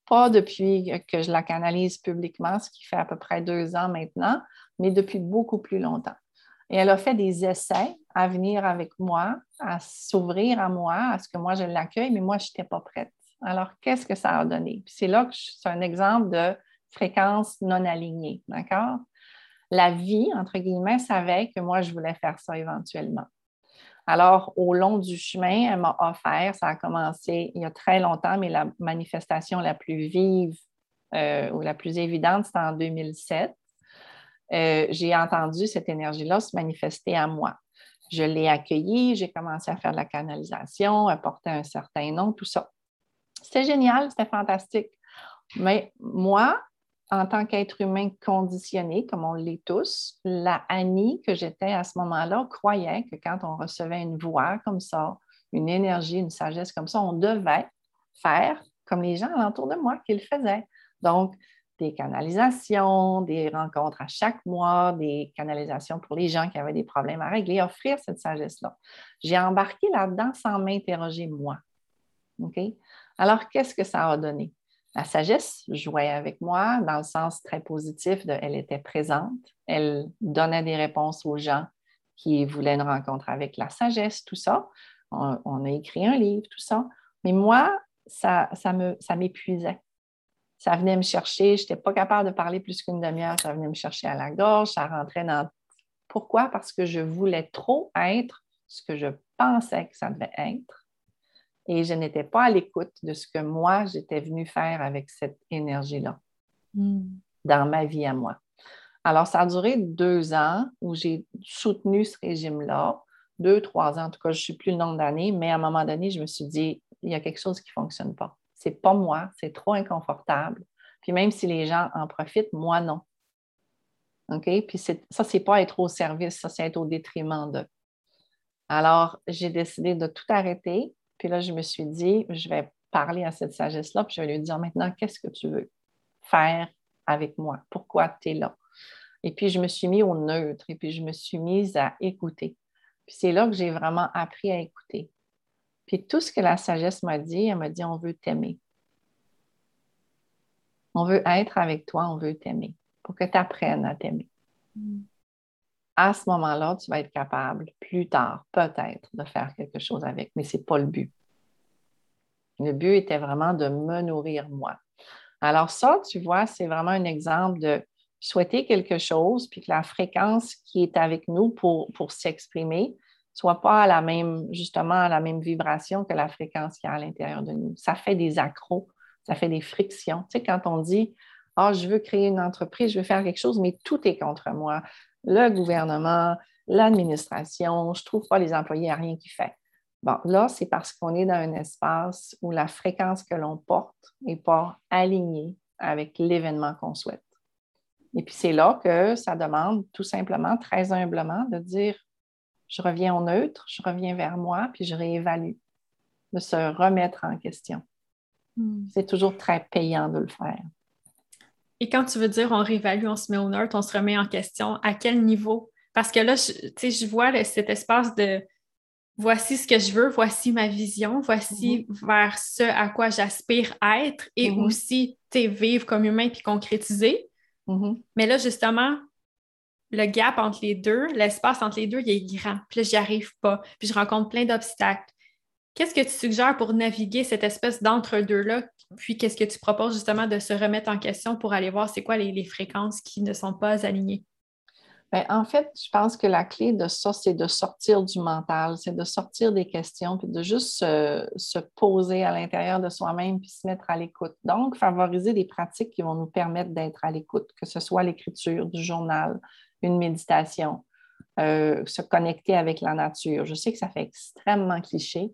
pas depuis que je la canalise publiquement, ce qui fait à peu près deux ans maintenant, mais depuis beaucoup plus longtemps. Et elle a fait des essais à venir avec moi, à s'ouvrir à moi, à ce que moi je l'accueille, mais moi, je n'étais pas prête. Alors, qu'est-ce que ça a donné? C'est là que c'est un exemple de fréquence non alignée, d'accord? La vie, entre guillemets, savait que moi, je voulais faire ça éventuellement. Alors, au long du chemin, elle m'a offert, ça a commencé il y a très longtemps, mais la manifestation la plus vive euh, ou la plus évidente, c'était en 2007. Euh, j'ai entendu cette énergie-là se manifester à moi. Je l'ai accueillie, j'ai commencé à faire de la canalisation, à porter un certain nom, tout ça. C'était génial, c'était fantastique. Mais moi, en tant qu'être humain conditionné, comme on l'est tous, la Annie que j'étais à ce moment-là croyait que quand on recevait une voix comme ça, une énergie, une sagesse comme ça, on devait faire comme les gens alentour de moi qui le faisaient. Donc, des canalisations, des rencontres à chaque mois, des canalisations pour les gens qui avaient des problèmes à régler, offrir cette sagesse-là. J'ai embarqué là-dedans sans m'interroger moi. OK? Alors, qu'est-ce que ça a donné? La sagesse jouait avec moi dans le sens très positif elle était présente, elle donnait des réponses aux gens qui voulaient une rencontre avec la sagesse, tout ça. On, a écrit un livre, tout ça. Mais moi, ça, ça m'épuisait ça venait me chercher. Je n'étais pas capable de parler plus qu'une demi-heure. Ça venait me chercher à la gorge. Ça rentrait dans. Pourquoi? Parce que je voulais trop être ce que je pensais que ça devait être. Et je n'étais pas à l'écoute de ce que moi, j'étais venue faire avec cette énergie-là hmm. dans ma vie à moi. Alors, ça a duré deux ans où j'ai soutenu ce régime-là. Deux, trois ans, en tout cas, je ne suis plus le nombre d'années, mais à un moment donné, je me suis dit, il y a quelque chose qui ne fonctionne pas c'est pas moi, c'est trop inconfortable. Puis même si les gens en profitent, moi non. OK? Puis ça, c'est pas être au service, ça, c'est être au détriment d'eux. Alors, j'ai décidé de tout arrêter. Puis là, je me suis dit, je vais parler à cette sagesse-là, puis je vais lui dire maintenant, qu'est-ce que tu veux faire avec moi? Pourquoi tu es là? Et puis, je me suis mis au neutre et puis je me suis mise à écouter. Puis c'est là que j'ai vraiment appris à écouter. Puis tout ce que la sagesse m'a dit, elle m'a dit on veut t'aimer. On veut être avec toi, on veut t'aimer pour que tu apprennes à t'aimer. Mm. À ce moment-là, tu vas être capable, plus tard, peut-être, de faire quelque chose avec, mais ce n'est pas le but. Le but était vraiment de me nourrir moi. Alors ça, tu vois, c'est vraiment un exemple de souhaiter quelque chose, puis que la fréquence qui est avec nous pour, pour s'exprimer soit pas à la même, justement, à la même vibration que la fréquence qui est à l'intérieur de nous. Ça fait des accros, ça fait des frictions. Tu sais, quand on dit Ah, je veux créer une entreprise, je veux faire quelque chose, mais tout est contre moi. Le gouvernement, l'administration, je ne trouve pas les employés à rien qui fait. Bon, là, c'est parce qu'on est dans un espace où la fréquence que l'on porte n'est pas alignée avec l'événement qu'on souhaite. Et puis c'est là que ça demande tout simplement, très humblement, de dire, je reviens au neutre, je reviens vers moi, puis je réévalue, de se remettre en question. Hmm. C'est toujours très payant de le faire. Et quand tu veux dire on réévalue, on se met au neutre, on se remet en question, à quel niveau? Parce que là, je, je vois cet espace de voici ce que je veux, voici ma vision, voici mm-hmm. vers ce à quoi j'aspire être et mm-hmm. aussi vivre comme humain puis concrétiser. Mm-hmm. Mais là, justement, le gap entre les deux, l'espace entre les deux, il est grand. Puis là, j'y arrive pas. Puis je rencontre plein d'obstacles. Qu'est-ce que tu suggères pour naviguer cette espèce d'entre-deux-là? Puis qu'est-ce que tu proposes justement de se remettre en question pour aller voir c'est quoi les fréquences qui ne sont pas alignées? Ben, en fait, je pense que la clé de ça, c'est de sortir du mental, c'est de sortir des questions, puis de juste se, poser à l'intérieur de soi-même, puis se mettre à l'écoute. Donc, favoriser des pratiques qui vont nous permettre d'être à l'écoute, que ce soit l'écriture, du journal, une méditation, euh, se connecter avec la nature. Je sais que ça fait extrêmement cliché,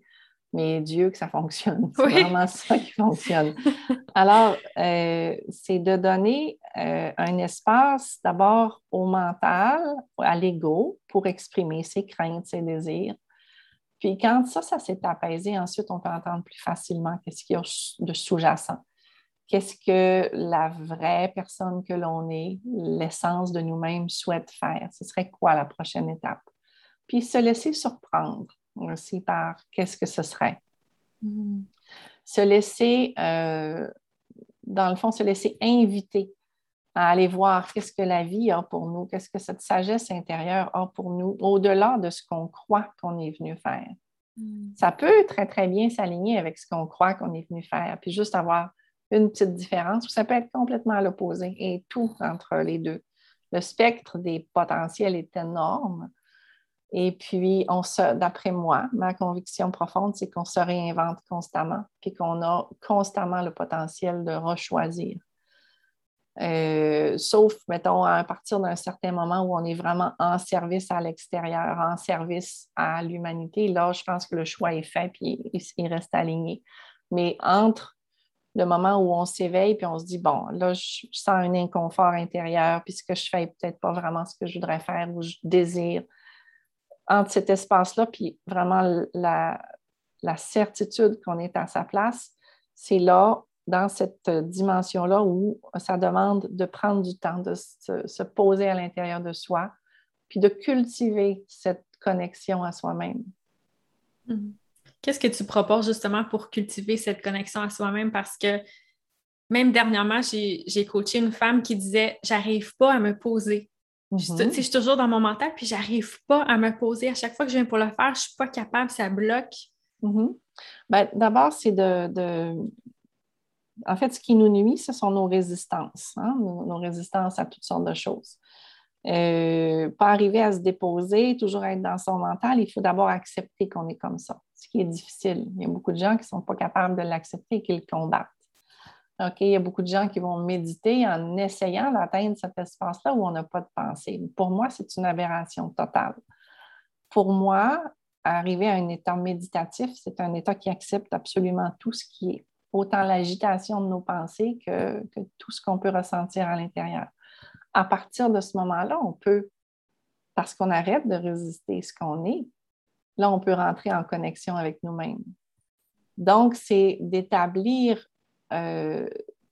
mais Dieu que ça fonctionne. C'est vraiment ça qui fonctionne. Alors, euh, c'est de donner euh, un espace d'abord au mental, à l'ego, pour exprimer ses craintes, ses désirs. Puis quand ça, ça s'est apaisé, ensuite, on peut entendre plus facilement qu'est-ce qu'il y a de sous-jacent. Qu'est-ce que la vraie personne que l'on est, l'essence de nous-mêmes souhaite faire? Ce serait quoi la prochaine étape? Puis se laisser surprendre aussi par qu'est-ce que ce serait. Mm. Se laisser, euh, dans le fond, se laisser inviter à aller voir qu'est-ce que la vie a pour nous, qu'est-ce que cette sagesse intérieure a pour nous, au-delà de ce qu'on croit qu'on est venu faire. Mm. Ça peut très, très bien s'aligner avec ce qu'on croit qu'on est venu faire, puis juste avoir une petite différence, ou ça peut être complètement à l'opposé, et tout entre les deux. Le spectre des potentiels est énorme, et puis, on d'après moi, ma conviction profonde, c'est qu'on se réinvente constamment, puis qu'on a constamment le potentiel de rechoisir. Euh, sauf, mettons, à partir d'un certain moment où on est vraiment en service à l'extérieur, en service à l'humanité, là, je pense que le choix est fait, puis il, reste aligné. Mais entre le moment où on s'éveille, puis on se dit, bon, là, je sens un inconfort intérieur, puis ce que je fais peut-être pas vraiment ce que je voudrais faire ou je désire, entre cet espace-là, puis vraiment la, certitude qu'on est à sa place, c'est là, dans cette dimension-là, où ça demande de prendre du temps, de se, poser à l'intérieur de soi, puis de cultiver cette connexion à soi-même. Mm-hmm. Qu'est-ce que tu proposes justement pour cultiver cette connexion à soi-même? Parce que même dernièrement, j'ai coaché une femme qui disait J'arrive pas à me poser. Mm-hmm. Je, suis toujours dans mon mental, puis j'arrive pas à me poser. À chaque fois que je viens pour le faire, je suis pas capable, ça bloque. Mm-hmm. Ben, d'abord, c'est de, En fait, ce qui nous nuit, ce sont nos résistances, hein, nos, résistances à toutes sortes de choses. Euh, pas arriver à se déposer, toujours être dans son mental, il faut d'abord accepter qu'on est comme ça, ce qui est difficile. Il y a beaucoup de gens qui ne sont pas capables de l'accepter et qui le combattent. Il y a beaucoup de gens qui vont méditer en essayant d'atteindre cet espace-là où on n'a pas de pensée. Pour moi, c'est une aberration totale. Pour moi, arriver à un état méditatif, c'est un état qui accepte absolument tout ce qui est, autant l'agitation de nos pensées que, que tout ce qu'on peut ressentir à l'intérieur. À partir de ce moment-là, on peut, parce qu'on arrête de résister ce qu'on est, là, on peut rentrer en connexion avec nous-mêmes. Donc, c'est d'établir euh,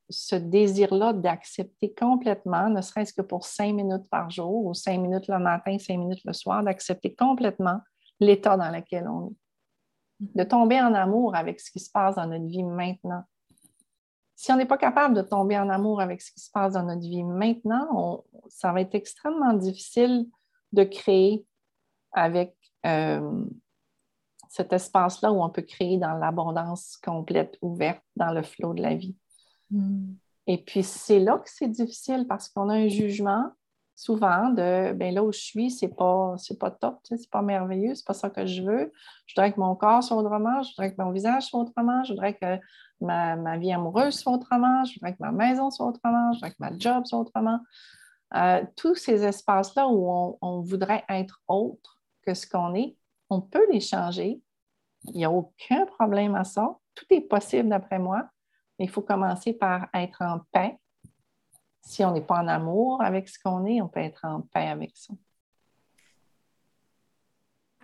ce désir-là d'accepter complètement, ne serait-ce que pour cinq minutes par jour ou cinq minutes le matin, cinq minutes le soir, d'accepter complètement l'état dans lequel on est. De tomber en amour avec ce qui se passe dans notre vie maintenant. Si on n'est pas capable de tomber en amour avec ce qui se passe dans notre vie maintenant, ça va être extrêmement difficile de créer avec euh, cet espace-là où on peut créer dans l'abondance complète, ouverte, dans le flot de la vie. Mm. Et puis, c'est là que c'est difficile parce qu'on a un jugement souvent de ben là où je suis, c'est pas, c'est pas top, c'est pas merveilleux, c'est pas ça que je veux. Je voudrais que mon corps soit autrement, je voudrais que mon visage soit autrement, je voudrais que ma, vie amoureuse soit autrement, je voudrais que ma maison soit autrement, je voudrais que ma job soit autrement. Euh, tous ces espaces-là où on, voudrait être autre que ce qu'on est, on peut les changer. Il n'y a aucun problème à ça. Tout est possible d'après moi. Mais il faut commencer par être en paix si on n'est pas en amour avec ce qu'on est, on peut être en paix avec ça.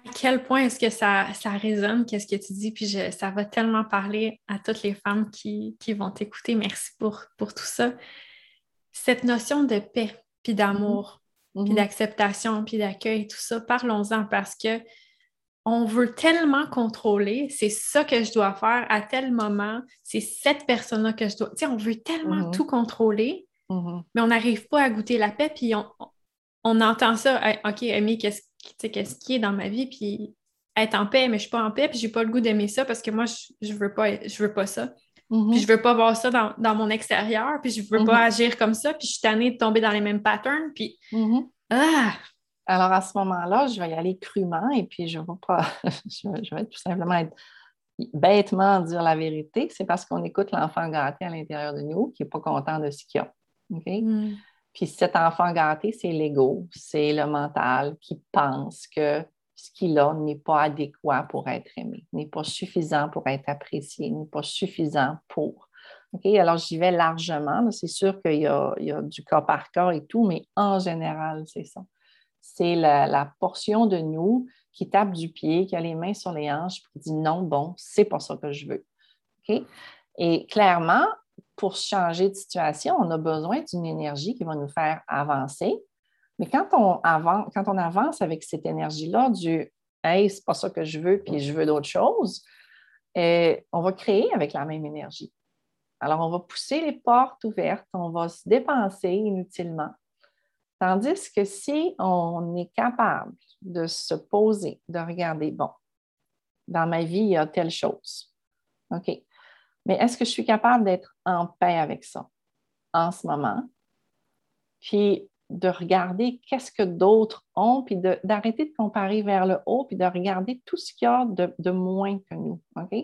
À quel point est-ce que ça, ça résonne, qu'est-ce que tu dis, puis ça va tellement parler à toutes les femmes qui, vont t'écouter. Merci pour, pour tout ça. Cette notion de paix, puis d'amour, mm-hmm. puis mm-hmm. d'acceptation, puis d'accueil, tout ça, parlons-en parce que on veut tellement contrôler, c'est ça que je dois faire à tel moment, c'est cette personne-là que je dois. Tu sais, on veut tellement mm-hmm. tout contrôler Mm-hmm. Mais on n'arrive pas à goûter la paix, puis on, entend ça, OK, Amy, qu'est-ce qui est dans ma vie, puis être en paix, mais je ne suis pas en paix, puis j'ai pas le goût d'aimer ça parce que moi, je, ne veux, pas, je veux pas ça. Mm-hmm. Puis je veux pas voir ça dans, mon extérieur, puis je veux pas mm-hmm. agir comme ça, puis je suis tannée de tomber dans les mêmes patterns, puis... Ah! Alors, à ce moment-là, je vais y aller crûment et puis je ne vais pas... je, vais, tout simplement être bêtement dire la vérité. C'est parce qu'on écoute l'enfant gâté à l'intérieur de nous qui n'est pas content de ce qu'il a. Mm. Puis cet enfant gâté, c'est l'ego, c'est le mental qui pense que ce qu'il a n'est pas adéquat pour être aimé, n'est pas suffisant pour être apprécié, n'est pas suffisant pour. Alors, j'y vais largement. C'est sûr qu'il y, a du cas par cas et tout, mais en général, c'est ça. C'est la, portion de nous qui tape du pied, qui a les mains sur les hanches, qui dit non, bon, c'est pas ça que je veux. Et clairement, pour changer de situation, on a besoin d'une énergie qui va nous faire avancer. Mais quand on avance, avec cette énergie-là du Hey, c'est pas ça que je veux, puis je veux d'autres choses, euh, on va créer avec la même énergie. Alors, on va pousser les portes ouvertes, on va se dépenser inutilement. Tandis que si on est capable de se poser, de regarder, bon, dans ma vie, il y a telle chose. OK. Mais est-ce que je suis capable d'être en paix avec ça en ce moment? Puis de regarder qu'est-ce que d'autres ont, puis d'arrêter de, comparer vers le haut, puis de regarder tout ce qu'il y a de, moins que nous. OK?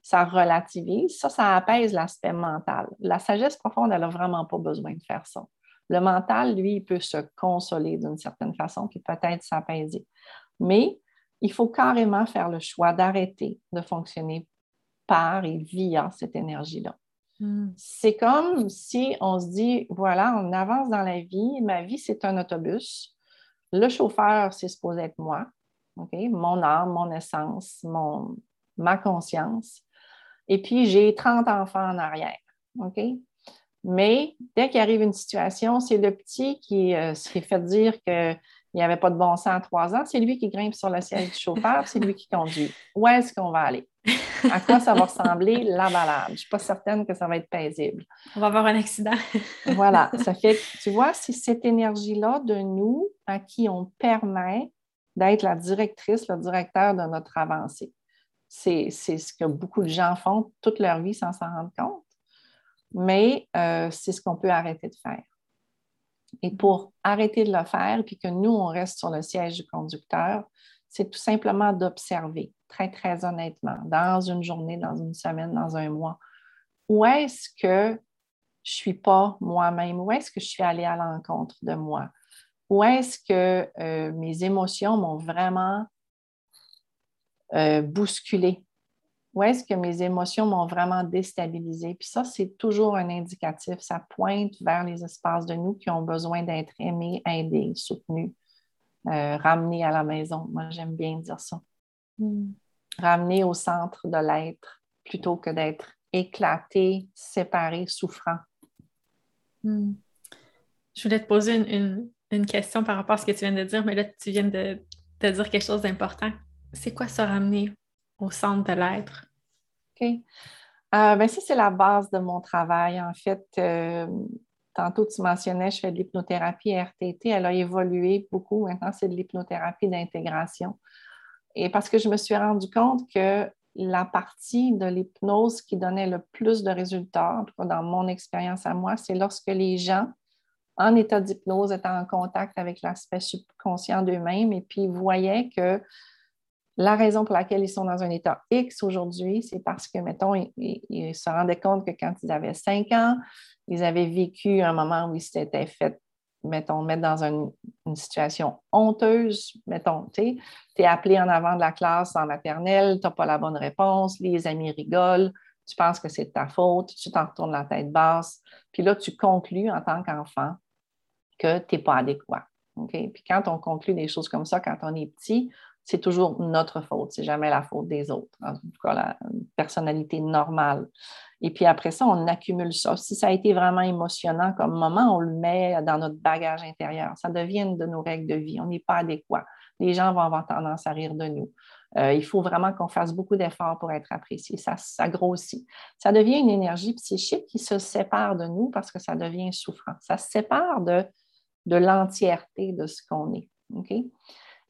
Ça relativise, ça, ça apaise l'aspect mental. La sagesse profonde, elle n'a vraiment pas besoin de faire ça. Le mental, lui, il peut se consoler d'une certaine façon, puis peut-être s'apaiser. Mais il faut carrément faire le choix d'arrêter de fonctionner par et via cette énergie-là. Hmm. C'est comme si on se dit, voilà, on avance dans la vie, ma vie, c'est un autobus. Le chauffeur, c'est supposé être moi, mon âme, mon essence, mon, ma conscience. Et puis, j'ai 30 enfants en arrière. OK? Mais dès qu'il arrive une situation, c'est le petit qui euh, se fait dire qu'il n'y avait pas de bon sens à trois ans. C'est lui qui grimpe sur le siège du chauffeur, c'est lui qui conduit. Où est-ce qu'on va aller? à quoi ça va ressembler? La balade. Je ne suis pas certaine que ça va être paisible. On va avoir un accident. voilà, ça fait, tu vois, c'est cette énergie-là de nous à qui on permet d'être la directrice, le directeur de notre avancée. C'est ce que beaucoup de gens font toute leur vie sans s'en rendre compte, mais euh, c'est ce qu'on peut arrêter de faire. Et pour arrêter de le faire, puis que nous, on reste sur le siège du conducteur, c'est tout simplement d'observer très, très honnêtement, dans une journée, dans une semaine, dans un mois, où est-ce que je ne suis pas moi-même? Où est-ce que je suis allée à l'encontre de moi? Où est-ce que euh, mes émotions m'ont vraiment euh, bousculé? Où est-ce que mes émotions m'ont vraiment déstabilisé? Puis ça, c'est toujours un indicatif. Ça pointe vers les espaces de nous qui ont besoin d'être aimés, aidés, soutenus, euh, ramenés à la maison. Moi, j'aime bien dire ça. Hmm. Ramener au centre de l'être plutôt que d'être éclaté, séparé, souffrant. Hmm. Je voulais te poser une, question par rapport à ce que tu viens de dire, mais là, tu viens de, te dire quelque chose d'important. c'est quoi se ramener au centre de l'être? OK. Euh, ben ça, c'est la base de mon travail. En fait, euh, tantôt, tu mentionnais, je fais de l'hypnothérapie RTT. Elle a évolué beaucoup. Maintenant, c'est de l'hypnothérapie d'intégration. Et parce que je me suis rendu compte que la partie de l'hypnose qui donnait le plus de résultats, en tout cas dans mon expérience à moi, c'est lorsque les gens en état d'hypnose étaient en contact avec l'aspect subconscient d'eux-mêmes et puis voyaient que la raison pour laquelle ils sont dans un état X aujourd'hui, c'est parce que, mettons, ils, se rendaient compte que quand ils avaient 5 ans, ils avaient vécu un moment où ils s'étaient fait, mettons, mettre dans une, situation honteuse. Mettons, tu es appelé en avant de la classe en maternelle, tu n'as pas la bonne réponse, les amis rigolent, tu penses que c'est de ta faute, tu t'en retournes la tête basse. Puis là, tu conclus en tant qu'enfant que tu n'es pas adéquat. Puis quand on conclut des choses comme ça, quand on est petit, c'est toujours notre faute, c'est jamais la faute des autres, en tout cas la personnalité normale. Et puis après ça, on accumule ça. Si ça a été vraiment émotionnant comme moment, on le met dans notre bagage intérieur. Ça devient de nos règles de vie. On n'est pas adéquat. Les gens vont avoir tendance à rire de nous. Euh, il faut vraiment qu'on fasse beaucoup d'efforts pour être apprécié. Ça, ça grossit. Ça devient une énergie psychique qui se sépare de nous parce que ça devient souffrant. Ça se sépare de, de l'entièreté de ce qu'on est. OK?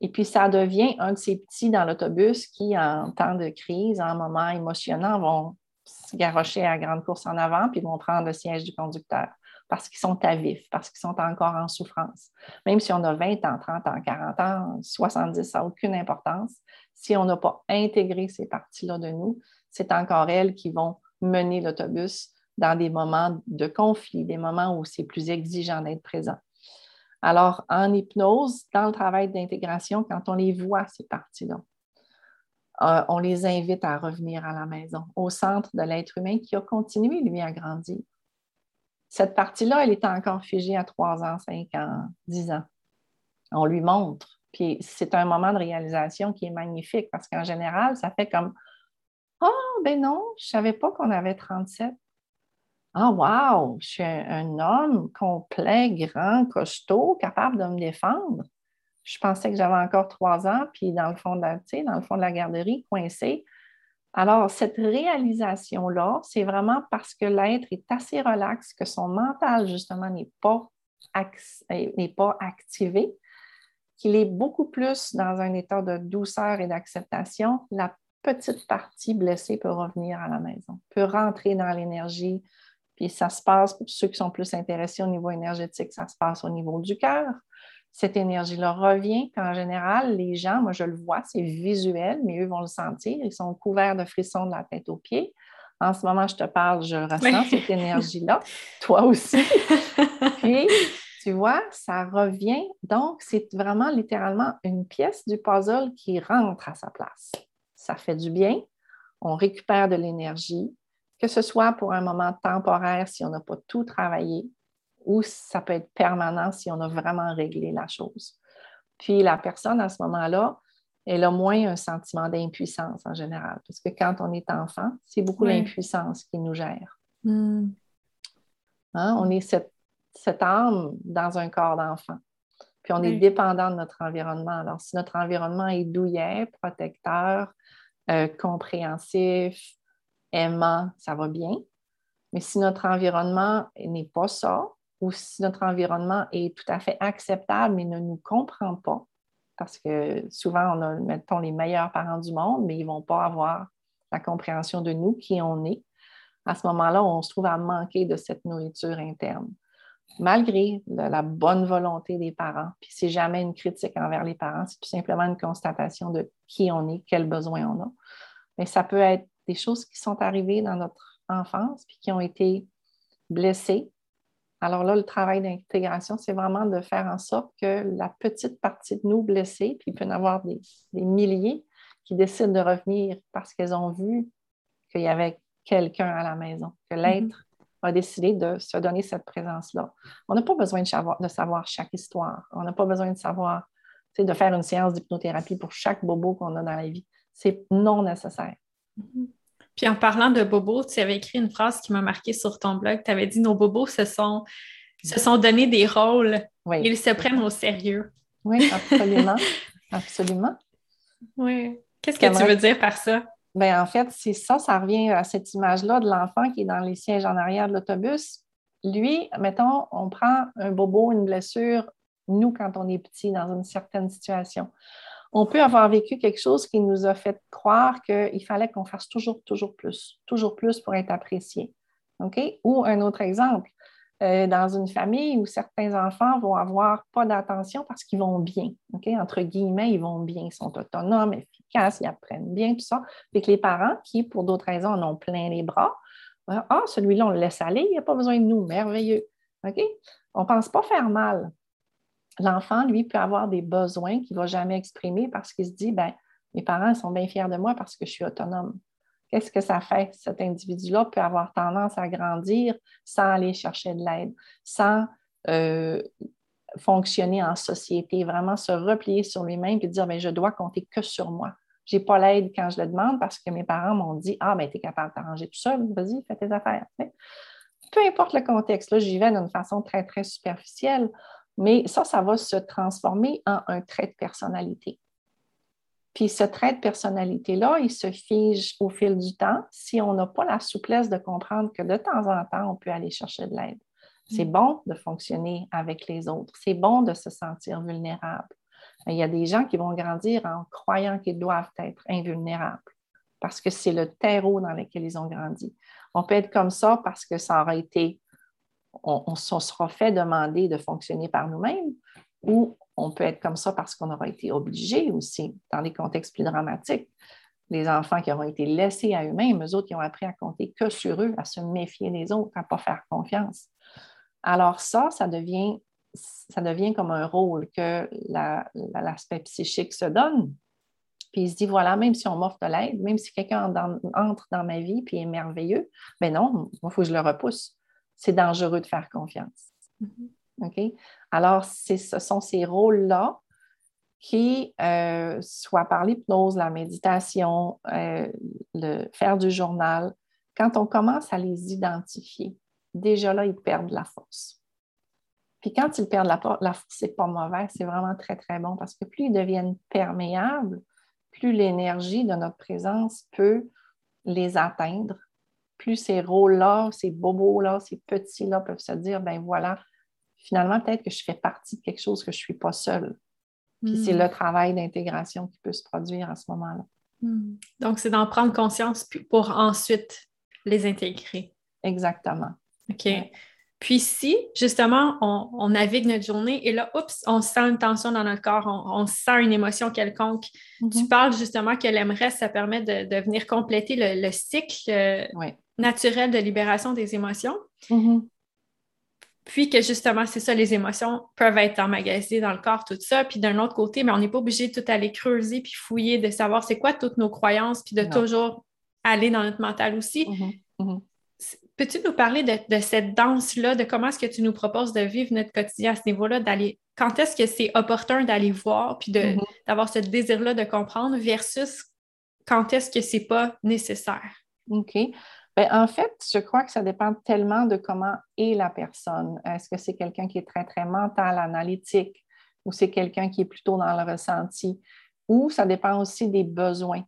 Et puis, ça devient un de ces petits dans l'autobus qui, en temps de crise, en moment émotionnant, vont se garrocher à grande course en avant, puis vont prendre le siège du conducteur parce qu'ils sont à vif, parce qu'ils sont encore en souffrance. Même si on a 20 ans, 30 ans, 40 ans, 70, ça n'a aucune importance. Si on n'a pas intégré ces parties-là de nous, c'est encore elles qui vont mener l'autobus dans des moments de conflit, des moments où c'est plus exigeant d'être présent. Alors, en hypnose, dans le travail d'intégration, quand on les voit, ces parties-là, euh, on les invite à revenir à la maison, au centre de l'être humain qui a continué, lui, à grandir. Cette partie-là, elle est encore figée à 3 ans, 5 ans, 10 ans. On lui montre. Puis c'est un moment de réalisation qui est magnifique parce qu'en général, ça fait comme Ah, oh, ben non, je ne savais pas qu'on avait 37. Ah, wow, je suis un, homme complet, grand, costaud, capable de me défendre. Je pensais que j'avais encore trois ans, puis dans le fond de la, dans le fond de la garderie, coincé. Alors, cette réalisation-là, c'est vraiment parce que l'être est assez relax, que son mental, justement, n'est pas, n'est pas activé, qu'il est beaucoup plus dans un état de douceur et d'acceptation. La petite partie blessée peut revenir à la maison, peut rentrer dans l'énergie, puis ça se passe, pour ceux qui sont plus intéressés au niveau énergétique, ça se passe au niveau du cœur. Cette énergie-là revient, puis en général, les gens, moi je le vois, c'est visuel, mais eux vont le sentir. Ils sont couverts de frissons de la tête aux pieds. En ce moment, je te parle, je ressens cette énergie-là. Toi aussi. puis, tu vois, ça revient. Donc, c'est vraiment littéralement une pièce du puzzle qui rentre à sa place. Ça fait du bien. On récupère de l'énergie que ce soit pour un moment temporaire si on n'a pas tout travaillé, ou ça peut être permanent si on a vraiment réglé la chose. Puis la personne à ce moment-là, elle a moins un sentiment d'impuissance en général, parce que quand on est enfant, c'est beaucoup l'impuissance qui nous gère. Hmm. Hein? On est cette, âme dans un corps d'enfant. Puis on est dépendant de notre environnement. Alors, si notre environnement est douillet, protecteur, euh, compréhensif, aimant, ça va bien. Mais si notre environnement n'est pas ça, ou si notre environnement est tout à fait acceptable mais ne nous comprend pas, parce que souvent on a, mettons, les meilleurs parents du monde, mais ils ne vont pas avoir la compréhension de nous, qui on est. À ce moment-là, on se trouve à manquer de cette nourriture interne, malgré la bonne volonté des parents. Puis c'est jamais une critique envers les parents, c'est tout simplement une constatation de qui on est, quels besoins on a. Mais ça peut être des choses qui sont arrivées dans notre enfance puis qui ont été blessées. Alors là, le travail d'intégration, c'est vraiment de faire en sorte que la petite partie de nous blessée, puis il peut y en avoir des, milliers qui décident de revenir parce qu'elles ont vu qu'il y avait quelqu'un à la maison, que mm-hmm. l'être a décidé de se donner cette présence-là. On n'a pas besoin de savoir, de savoir chaque histoire. On n'a pas besoin de savoir, de faire une séance d'hypnothérapie pour chaque bobo qu'on a dans la vie. C'est non nécessaire. Mm-hmm. Puis en parlant de bobos, tu avais écrit une phrase qui m'a marqué sur ton blog. Tu avais dit Nos bobos se sont, se sont donné des rôles. Ils se prennent au sérieux. Oui, absolument. absolument. Oui. Qu'est-ce que tu veux dire par ça? Ben, en fait, c'est ça, ça revient à cette image-là de l'enfant qui est dans les sièges en arrière de l'autobus. Lui, mettons, on prend un bobo, une blessure, nous, quand on est petit, dans une certaine situation. On peut avoir vécu quelque chose qui nous a fait croire qu'il fallait qu'on fasse toujours, toujours plus, toujours plus pour être apprécié. Ou un autre exemple, euh, dans une famille où certains enfants vont avoir pas d'attention parce qu'ils vont bien. Entre guillemets, ils vont bien, ils sont autonomes, efficaces, ils apprennent bien, tout ça. Puis que les parents qui, pour d'autres raisons, en ont plein les bras, ben, ah, celui-là, on le laisse aller, il n'y a pas besoin de nous, merveilleux. On ne pense pas faire mal. L'enfant, lui, peut avoir des besoins qu'il ne va jamais exprimer parce qu'il se dit, ben, mes parents sont bien fiers de moi parce que je suis autonome. Qu'est-ce que ça fait? Cet individu-là peut avoir tendance à grandir sans aller chercher de l'aide, sans euh, fonctionner en société, vraiment se replier sur lui-même et dire, mais ben, je dois compter que sur moi. Je n'ai pas l'aide quand je le demande parce que mes parents m'ont dit, ah, ben, tu es capable de t'arranger tout seul, vas-y, fais tes affaires. Peu importe le contexte, là, j'y vais d'une façon très, très superficielle, mais ça, ça va se transformer en un trait de personnalité. Puis ce trait de personnalité-là, il se fige au fil du temps si on n'a pas la souplesse de comprendre que de temps en temps, on peut aller chercher de l'aide. C'est mm. bon de fonctionner avec les autres. C'est bon de se sentir vulnérable. Il y a des gens qui vont grandir en croyant qu'ils doivent être invulnérables parce que c'est le terreau dans lequel ils ont grandi. On peut être comme ça parce que ça aura été, on, se sera fait demander de fonctionner par nous-mêmes ou on peut être comme ça parce qu'on aura été obligé aussi, dans des contextes plus dramatiques. Les enfants qui auront été laissés à eux-mêmes, eux autres qui ont appris à compter que sur eux, à se méfier des autres, à ne pas faire confiance. Alors ça, ça devient, ça devient comme un rôle que l'aspect psychique se donne. Puis il se dit, voilà, même si on m'offre de l'aide, même si quelqu'un entre dans ma vie puis est merveilleux, ben non, il faut que je le repousse. C'est dangereux de faire confiance. Mm-hmm. Alors, ce sont ces rôles-là qui, euh, soit par l'hypnose, la méditation, euh, le faire du journal, quand on commence à les identifier, déjà là, ils perdent la force. Puis quand ils perdent la, la force, c'est pas mauvais, c'est vraiment très, très bon parce que plus ils deviennent perméables, plus l'énergie de notre présence peut les atteindre, plus ces rôles-là, ces bobos-là, ces petits-là peuvent se dire, ben voilà, finalement, peut-être que je fais partie de quelque chose que je ne suis pas seule. Puis c'est hmm. le travail d'intégration qui peut se produire à ce moment-là. Hmm. Donc, c'est d'en prendre conscience pour ensuite les intégrer. Exactement. OK. Puis si, justement, on, navigue notre journée et là, oups, on sent une tension dans notre corps, on, sent une émotion quelconque, tu mm-hmm. parles justement que l'aimerait, ça permet de, venir compléter le, cycle euh, naturel de libération des émotions. Mm-hmm. Puis que justement, c'est ça, les émotions peuvent être emmagasinées dans le corps, tout ça. Puis d'un autre côté, mais on n'est pas obligé de tout aller creuser puis fouiller, de savoir c'est quoi toutes nos croyances, puis de toujours aller dans notre mental aussi. Mm-hmm. Mm-hmm. Peux-tu nous parler de, cette danse-là, de comment est-ce que tu nous proposes de vivre notre quotidien à ce niveau-là, d'aller quand est-ce que c'est opportun d'aller voir puis d'avoir ce désir-là de comprendre versus quand est-ce que c'est pas nécessaire? OK. Ben, en fait, je crois que ça dépend tellement de comment est la personne. Est-ce que c'est quelqu'un qui est très, très mental, analytique, ou c'est quelqu'un qui est plutôt dans le ressenti, ou ça dépend aussi des besoins.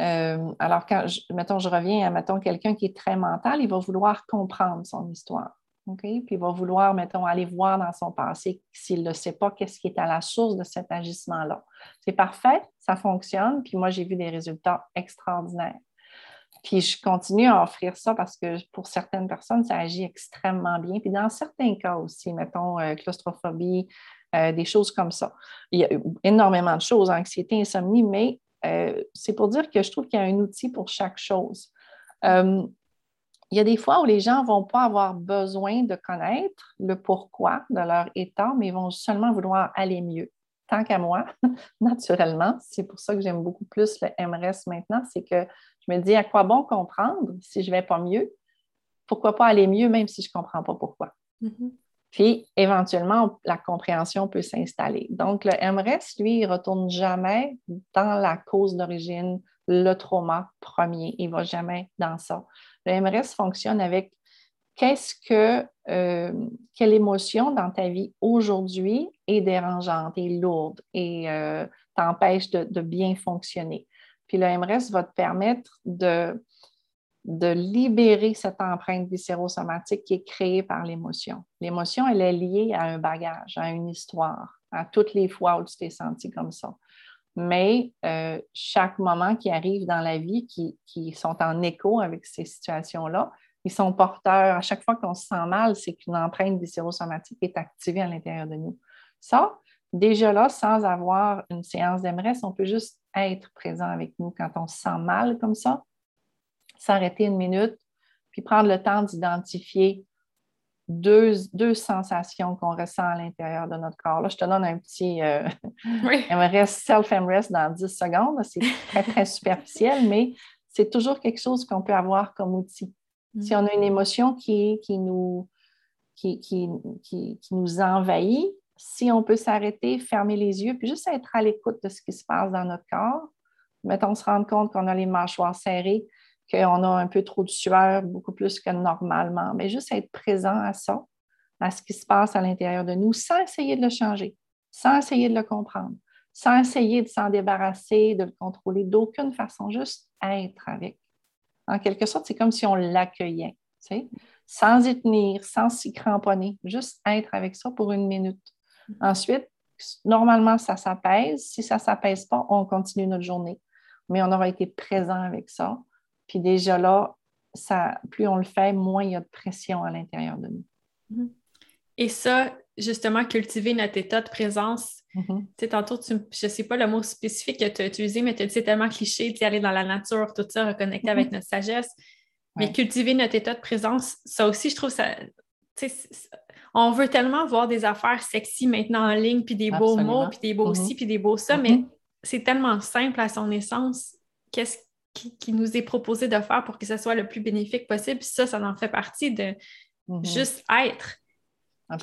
Euh, alors, quand, je, mettons, je reviens à, mettons, quelqu'un qui est très mental, il va vouloir comprendre son histoire. Puis il va vouloir, mettons, aller voir dans son passé s'il ne sait pas qu'est-ce qui est à la source de cet agissement-là. C'est parfait, ça fonctionne, puis moi, j'ai vu des résultats extraordinaires. Puis je continue à offrir ça parce que pour certaines personnes, ça agit extrêmement bien. Puis dans certains cas aussi, mettons euh, claustrophobie, euh, des choses comme ça. Il y a énormément de choses, anxiété, insomnie, mais euh, c'est pour dire que je trouve qu'il y a un outil pour chaque chose. il y a des fois où les gens ne vont pas avoir besoin de connaître le pourquoi de leur état, mais ils vont seulement vouloir aller mieux. Tant qu'à moi, naturellement, c'est pour ça que j'aime beaucoup plus le MRS maintenant, c'est que je me dis, à quoi bon comprendre si je ne vais pas mieux? Pourquoi pas aller mieux même si je ne comprends pas pourquoi? Mm-hmm. Puis, éventuellement, la compréhension peut s'installer. Donc, le MRS, lui, il ne retourne jamais dans la cause d'origine, le trauma premier. Il ne va jamais dans ça. Le MRS fonctionne avec qu'est-ce que, euh, quelle émotion dans ta vie aujourd'hui est dérangeante, est lourde et euh, t'empêche de, bien fonctionner? Puis le MRS va te permettre de, de libérer cette empreinte viscérosomatique qui est créée par l'émotion. L'émotion, elle est liée à un bagage, à une histoire, à toutes les fois où tu t'es senti comme ça. Mais euh, chaque moment qui arrive dans la vie, qui, qui sont en écho avec ces situations-là, ils sont porteurs. À chaque fois qu'on se sent mal, c'est qu'une empreinte viscérosomatique est activée à l'intérieur de nous. Ça, déjà là, sans avoir une séance d'MRS, on peut juste être présent avec nous quand on se sent mal comme ça, s'arrêter une minute, puis prendre le temps d'identifier deux, deux, sensations qu'on ressent à l'intérieur de notre corps. Là, je te donne un petit euh, MRS, self-MRS dans 10 secondes. C'est très, très superficiel, mais c'est toujours quelque chose qu'on peut avoir comme outil. Si mm. on a une émotion qui, nous, qui, nous envahit, si on peut s'arrêter, fermer les yeux, puis juste être à l'écoute de ce qui se passe dans notre corps, mettons se rendre compte qu'on a les mâchoires serrées, qu'on a un peu trop de sueur, beaucoup plus que normalement, mais juste être présent à ça, à ce qui se passe à l'intérieur de nous, sans essayer de le changer, sans essayer de le comprendre, sans essayer de s'en débarrasser, de le contrôler d'aucune façon, juste être avec. En quelque sorte, c'est comme si on l'accueillait, sans y tenir, sans s'y cramponner, juste être avec ça pour une minute. Ensuite, normalement, ça s'apaise. Si ça ne s'apaise pas, on continue notre journée. Mais on aura été présent avec ça. Puis déjà là, ça, plus on le fait, moins il y a de pression à l'intérieur de nous. Mm-hmm. Et ça, justement, cultiver notre état de présence. Mm-hmm. Tu sais, tantôt, je ne sais pas le mot spécifique que tu as utilisé, mais tu as dit c'est tellement cliché d'y aller dans la nature, tout ça, reconnecter avec mm-hmm. notre sagesse. Mais cultiver notre état de présence, ça aussi, je trouve ça. On veut tellement voir des affaires sexy maintenant en ligne, puis des beaux mots, puis des beaux ci, puis des beaux ça, mais c'est tellement simple à son essence. Qu'est-ce qui, nous est proposé de faire pour que ce soit le plus bénéfique possible. Puis ça, ça en fait partie de juste être.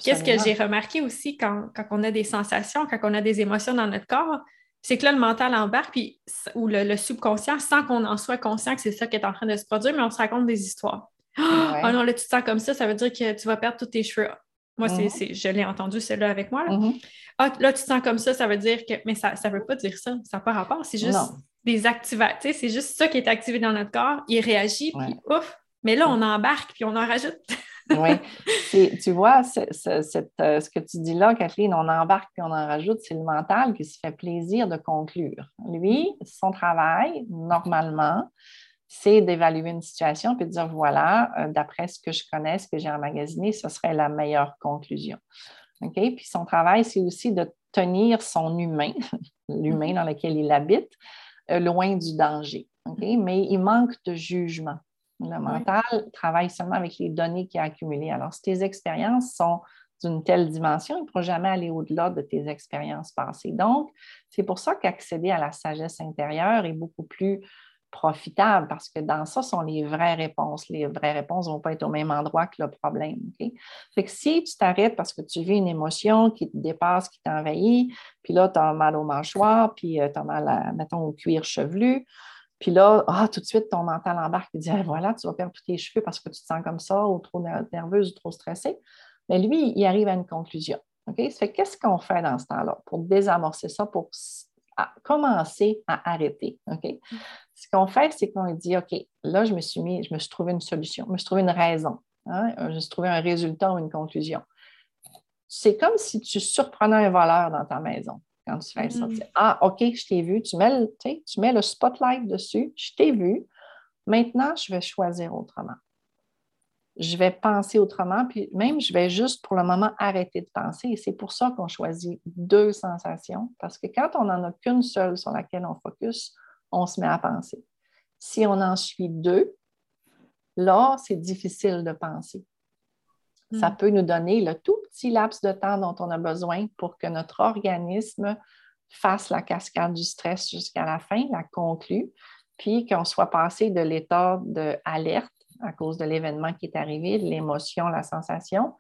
Qu'est-ce que j'ai remarqué aussi quand, on a des sensations, quand on a des émotions dans notre corps, c'est que là, le mental embarque, puis, ou le, subconscient, sans qu'on en soit conscient que c'est ça qui est en train de se produire, mais on se raconte des histoires. Ah non, là, tu te sens comme ça, ça veut dire que tu vas perdre tous tes cheveux. Moi, c'est, mhm. je l'ai entendu, celle-là avec moi. Là. Mhm. Ah, là, tu te sens comme ça, ça veut dire que. Mais ça ne veut pas dire ça. Ça n'a pas rapport. C'est juste des activations. C'est juste ça qui est activé dans notre corps. Il réagit, puis ouf. Mais là, on embarque, puis on en rajoute. oui. Tu vois, euh, ce que tu dis là, Kathleen, on embarque puis on en rajoute, c'est le mental qui se fait plaisir de conclure. Lui, son travail, normalement, c'est d'évaluer une situation puis de dire voilà, euh, d'après ce que je connais, ce que j'ai emmagasiné, ce serait la meilleure conclusion. OK? Puis son travail, c'est aussi de tenir son humain, l'humain dans lequel il habite, euh, loin du danger. Mais il manque de jugement. Le mental travaille seulement avec les données qu'il a accumulées. Alors, si tes expériences sont d'une telle dimension, il ne pourra jamais aller au-delà de tes expériences passées. Donc, c'est pour ça qu'accéder à la sagesse intérieure est beaucoup plus profitable parce que dans ça sont les vraies réponses. Les vraies réponses ne vont pas être au même endroit que le problème. Fait que si tu t'arrêtes parce que tu vis une émotion qui te dépasse, qui t'envahit, puis là, tu as mal au mâchoire, puis euh, tu as mal, mettons, au cuir chevelu, puis là, ah, tout de suite, ton mental embarque et dit voilà, tu vas perdre tous tes cheveux parce que tu te sens comme ça, ou trop nerveuse, ou trop stressée. Mais lui, il arrive à une conclusion. Ça fait qu'est-ce qu'on fait dans ce temps-là pour désamorcer ça, pour commencer à arrêter. OK? Mm. Ce qu'on fait, c'est qu'on dit OK, là, je me suis mis, je me suis trouvé une solution, je me suis trouvé une raison, hein? je me suis trouvé un résultat ou une conclusion. C'est comme si tu surprenais un voleur dans ta maison quand tu fais ça. Mm. Ah, OK, je t'ai vu, tu mets, le, tu mets le spotlight dessus, je t'ai vu. Maintenant, je vais choisir autrement je vais penser autrement, puis même je vais juste pour le moment arrêter de penser. Et c'est pour ça qu'on choisit deux sensations, parce que quand on n'en a qu'une seule sur laquelle on focus, on se met à penser. Si on en suit deux, là, c'est difficile de penser. Ça hmm. peut nous donner le tout petit laps de temps dont on a besoin pour que notre organisme fasse la cascade du stress jusqu'à la fin, la conclue, puis qu'on soit passé de l'état d'alerte à cause de l'événement qui est arrivé, de l'émotion, la sensation,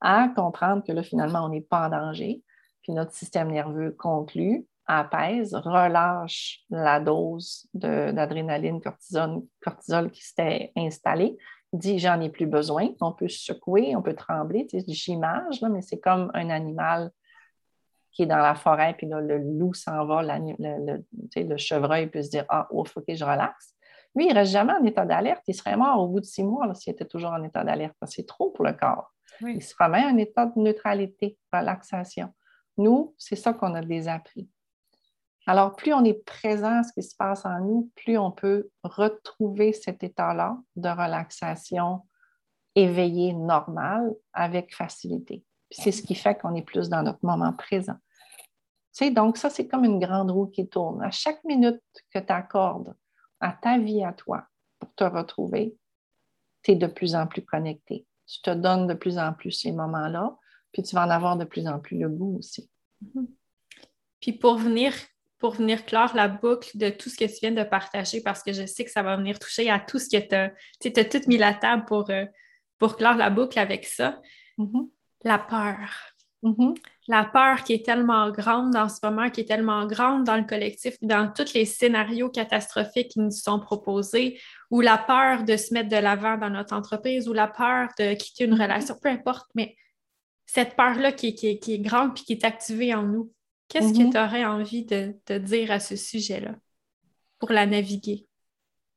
à comprendre que là, finalement, on n'est pas en danger. Puis notre système nerveux conclut, apaise, relâche la dose d'adrénaline, cortisol, cortisol qui s'était installée, dit j'en ai plus besoin. On peut secouer, on peut trembler. Tu sais, j'image, mais c'est comme un animal qui est dans la forêt, puis là, le loup s'en va, le, le, chevreuil peut se dire Ah, faut que je relaxe. Lui, il ne reste jamais en état d'alerte. Il serait mort au bout de six mois s'il était toujours en état d'alerte. C'est trop pour le corps. Il se remet en état de neutralité, relaxation. Nous, c'est ça qu'on a désappris. Alors, plus on est présent à ce qui se passe en nous, plus on peut retrouver cet état-là de relaxation éveillé, normal, avec facilité. C'est ce qui fait qu'on est plus dans notre moment présent. Tu sais, donc, ça, c'est comme une grande roue qui tourne. À chaque minute que tu accordes à ta vie, à toi, pour te retrouver, tu es de plus en plus connecté. Tu te donnes de plus en plus ces moments-là, puis tu vas en avoir de plus en plus le goût aussi. Mm-hmm. Puis pour venir, pour venir clore la boucle de tout ce que tu viens de partager, parce que je sais que ça va venir toucher à tout ce que tu as. Tu as tout mis la table pour, euh, pour clore la boucle avec ça. Mm-hmm. La peur. Mm-hmm. La peur qui est tellement grande dans ce moment, qui est tellement grande dans le collectif, dans tous les scénarios catastrophiques qui nous sont proposés, ou la peur de se mettre de l'avant dans notre entreprise, ou la peur de quitter une mm-hmm. relation, peu importe, mais cette peur-là qui, qui, est grande puis qui est activée en nous, qu'est-ce que mm-hmm. tu aurais envie de, de, dire à ce sujet-là pour la naviguer?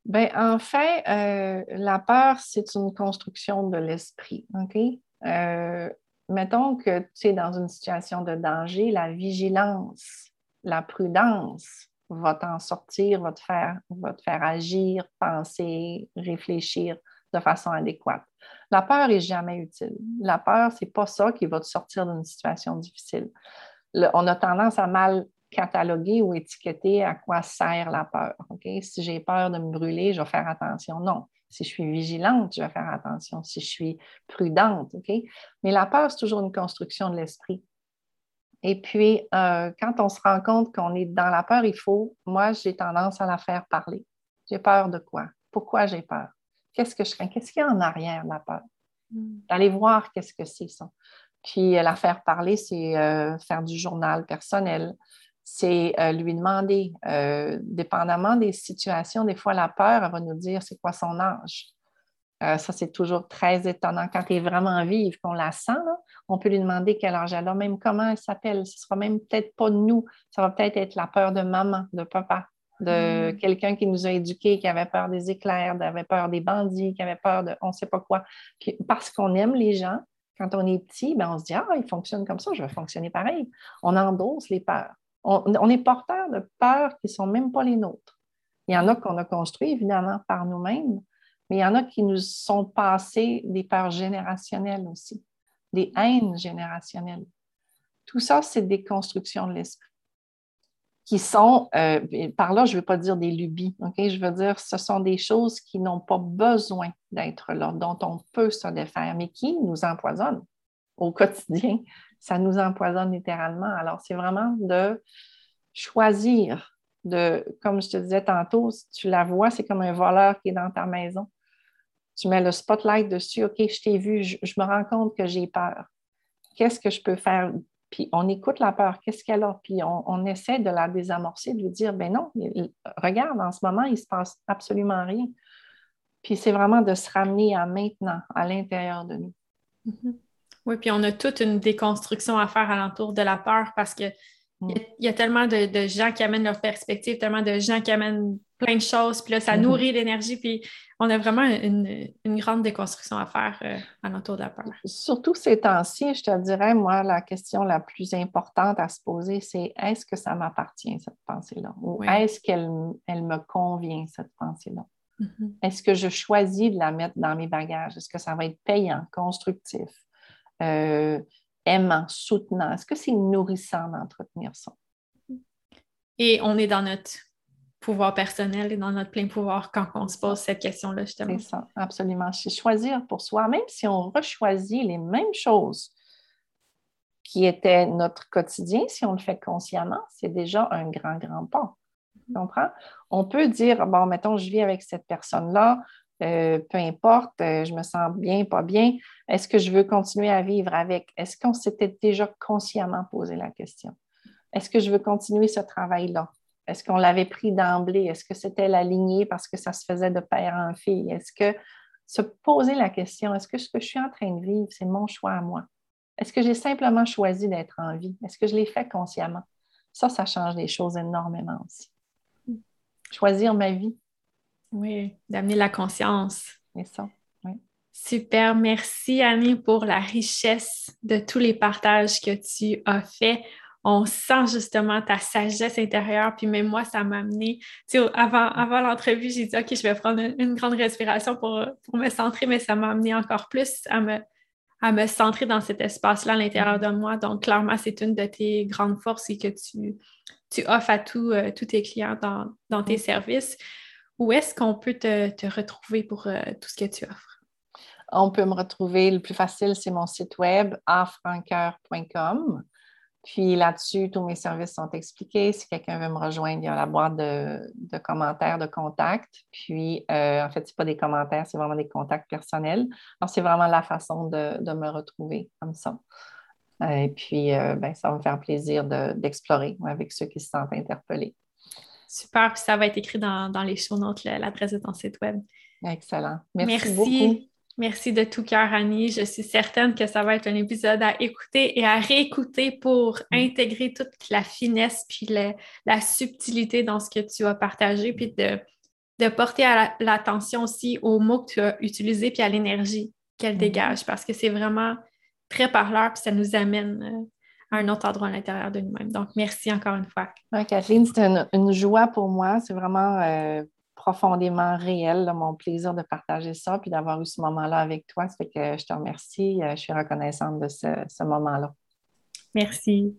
Ben, en fait, euh, la peur, c'est une construction de l'esprit. OK? Euh, mettons que tu es dans une situation de danger, la vigilance, la prudence va t'en sortir, va te, faire, va te faire agir, penser, réfléchir de façon adéquate. La peur n'est jamais utile. La peur, ce n'est pas ça qui va te sortir d'une situation difficile. On a tendance à mal cataloguer ou étiqueter à quoi sert la peur. Si j'ai peur de me brûler, je vais faire attention. Non. Si je suis vigilante, je vais faire attention. Si je suis prudente, OK? Mais la peur, c'est toujours une construction de l'esprit. Et puis, euh, quand on se rend compte qu'on est dans la peur, il faut, moi, j'ai tendance à la faire parler. J'ai peur de quoi? Pourquoi j'ai peur? Qu'est-ce que je crains? Qu'est-ce qu'il y a en arrière de la peur? Hmm. D'aller voir qu'est-ce que c'est ça. Puis, euh, la faire parler, c'est euh, faire du journal personnel, c'est euh, lui demander, euh, dépendamment des situations, des fois la peur, elle va nous dire c'est quoi son âge. Ça, c'est toujours très étonnant. Quand elle est vraiment vive, qu'on la sent, on peut lui demander quel âge elle a, même comment elle s'appelle. Ce ne sera même peut-être pas de nous, ça va peut-être être la peur de maman, de papa, de mm. quelqu'un qui nous a éduqués, qui avait peur des éclairs, qui avait peur des bandits, qui avait peur de on ne sait pas quoi. parce qu'on aime les gens, quand on est petit, ben, on se dit Ah, il fonctionne comme ça, je vais fonctionner pareil. On endosse les peurs on, est porteur de peurs qui ne sont même pas les nôtres. Il y en a qu'on a construit, évidemment, par nous-mêmes, mais il y en a qui nous sont passés des peurs générationnelles aussi, des haines générationnelles. Tout ça, c'est des constructions de l'esprit qui sont, euh, par là, je ne veux pas dire des lubies, je veux dire, ce sont des choses qui n'ont pas besoin d'être là, dont on peut se défaire, mais qui nous empoisonnent au quotidien ça nous empoisonne littéralement. Alors, c'est vraiment de choisir de, comme je te disais tantôt, si tu la vois, c'est comme un voleur qui est dans ta maison. Tu mets le spotlight dessus, OK, je t'ai vu, je, me rends compte que j'ai peur. Qu'est-ce que je peux faire? Puis on écoute la peur, qu'est-ce qu'elle a? Puis on, essaie de la désamorcer, de lui dire, ben non, regarde, en ce moment, il ne se passe absolument rien. Puis c'est vraiment de se ramener à maintenant, à l'intérieur de nous. Mm-hmm. Oui, puis on a toute une déconstruction à faire alentour de la peur parce qu'il mm. y, a tellement de, gens qui amènent leur perspective, tellement de gens qui amènent plein de choses, puis là, ça mm-hmm. nourrit l'énergie, puis on a vraiment une, grande déconstruction à faire euh, alentour de la peur. Surtout ces temps-ci, je te dirais, moi, la question la plus importante à se poser, c'est est-ce que ça m'appartient, cette pensée-là? Ou est-ce qu'elle elle me convient, cette pensée-là? Mm-hmm. Est-ce que je choisis de la mettre dans mes bagages? Est-ce que ça va être payant, constructif? euh, aimant, soutenant? Est-ce que c'est nourrissant d'entretenir ça? Et on est dans notre pouvoir personnel et dans notre plein pouvoir quand on se pose cette question-là, justement. C'est ça, absolument. C'est choisir pour soi, même si on rechoisit les mêmes choses qui étaient notre quotidien, si on le fait consciemment, c'est déjà un grand, grand pas. Tu comprends? On peut dire, bon, mettons, je vis avec cette personne-là, euh, peu importe, euh, je me sens bien, pas bien, est-ce que je veux continuer à vivre avec? Est-ce qu'on s'était déjà consciemment posé la question? Est-ce que je veux continuer ce travail-là? Est-ce qu'on l'avait pris d'emblée? Est-ce que c'était la lignée parce que ça se faisait de père en fille? Est-ce que se poser la question, est-ce que ce que je suis en train de vivre, c'est mon choix à moi? Est-ce que j'ai simplement choisi d'être en vie? Est-ce que je l'ai fait consciemment? Ça, ça change les choses énormément aussi. Choisir ma vie. Oui, d'amener la conscience. C'est ça, oui. Super, merci Annie pour la richesse de tous les partages que tu as faits on sent justement ta sagesse intérieure. Puis même moi, ça m'a amené, avant, l'entrevue, j'ai dit, OK, je vais prendre une, grande respiration pour, me centrer, mais ça m'a amené encore plus à me, centrer dans cet espace-là à l'intérieur de moi. Donc, clairement, c'est une de tes grandes forces et que tu, tu offres à euh, tous tes clients dans, tes services. Où est-ce qu'on peut te, retrouver pour euh, tout ce que tu offres? On peut me retrouver, le plus facile, c'est mon site web, afrancoeur.com. Puis là-dessus, tous mes services sont expliqués. Si quelqu'un veut me rejoindre, il y a la boîte de, commentaires, de contacts. Puis, euh, en fait, ce n'est pas des commentaires, c'est vraiment des contacts personnels. Alors, c'est vraiment la façon de, me retrouver comme ça. Euh, et puis, euh, ben, ça va me faire plaisir d'explorer avec ceux qui se sentent interpellés. Super. Puis ça va être écrit dans, les show notes, l'adresse de ton site web. Excellent. Merci, Merci. beaucoup. Merci de tout cœur, Annie. Je suis certaine que ça va être un épisode à écouter et à réécouter pour mm. intégrer toute la finesse puis la subtilité dans ce que tu as partagé, puis de, de porter l'attention aussi aux mots que tu as utilisés puis à l'énergie qu'elle mm. dégage parce que c'est vraiment très parleur puis ça nous amène euh, à un autre endroit à l'intérieur de nous-mêmes. Donc, merci encore une fois. Kathleen, c'était une, joie pour moi. C'est vraiment euh, profondément réel, mon plaisir de partager ça, puis d'avoir eu ce moment-là avec toi. Ça que je te remercie. Euh, je suis reconnaissante de ce moment-là. Merci.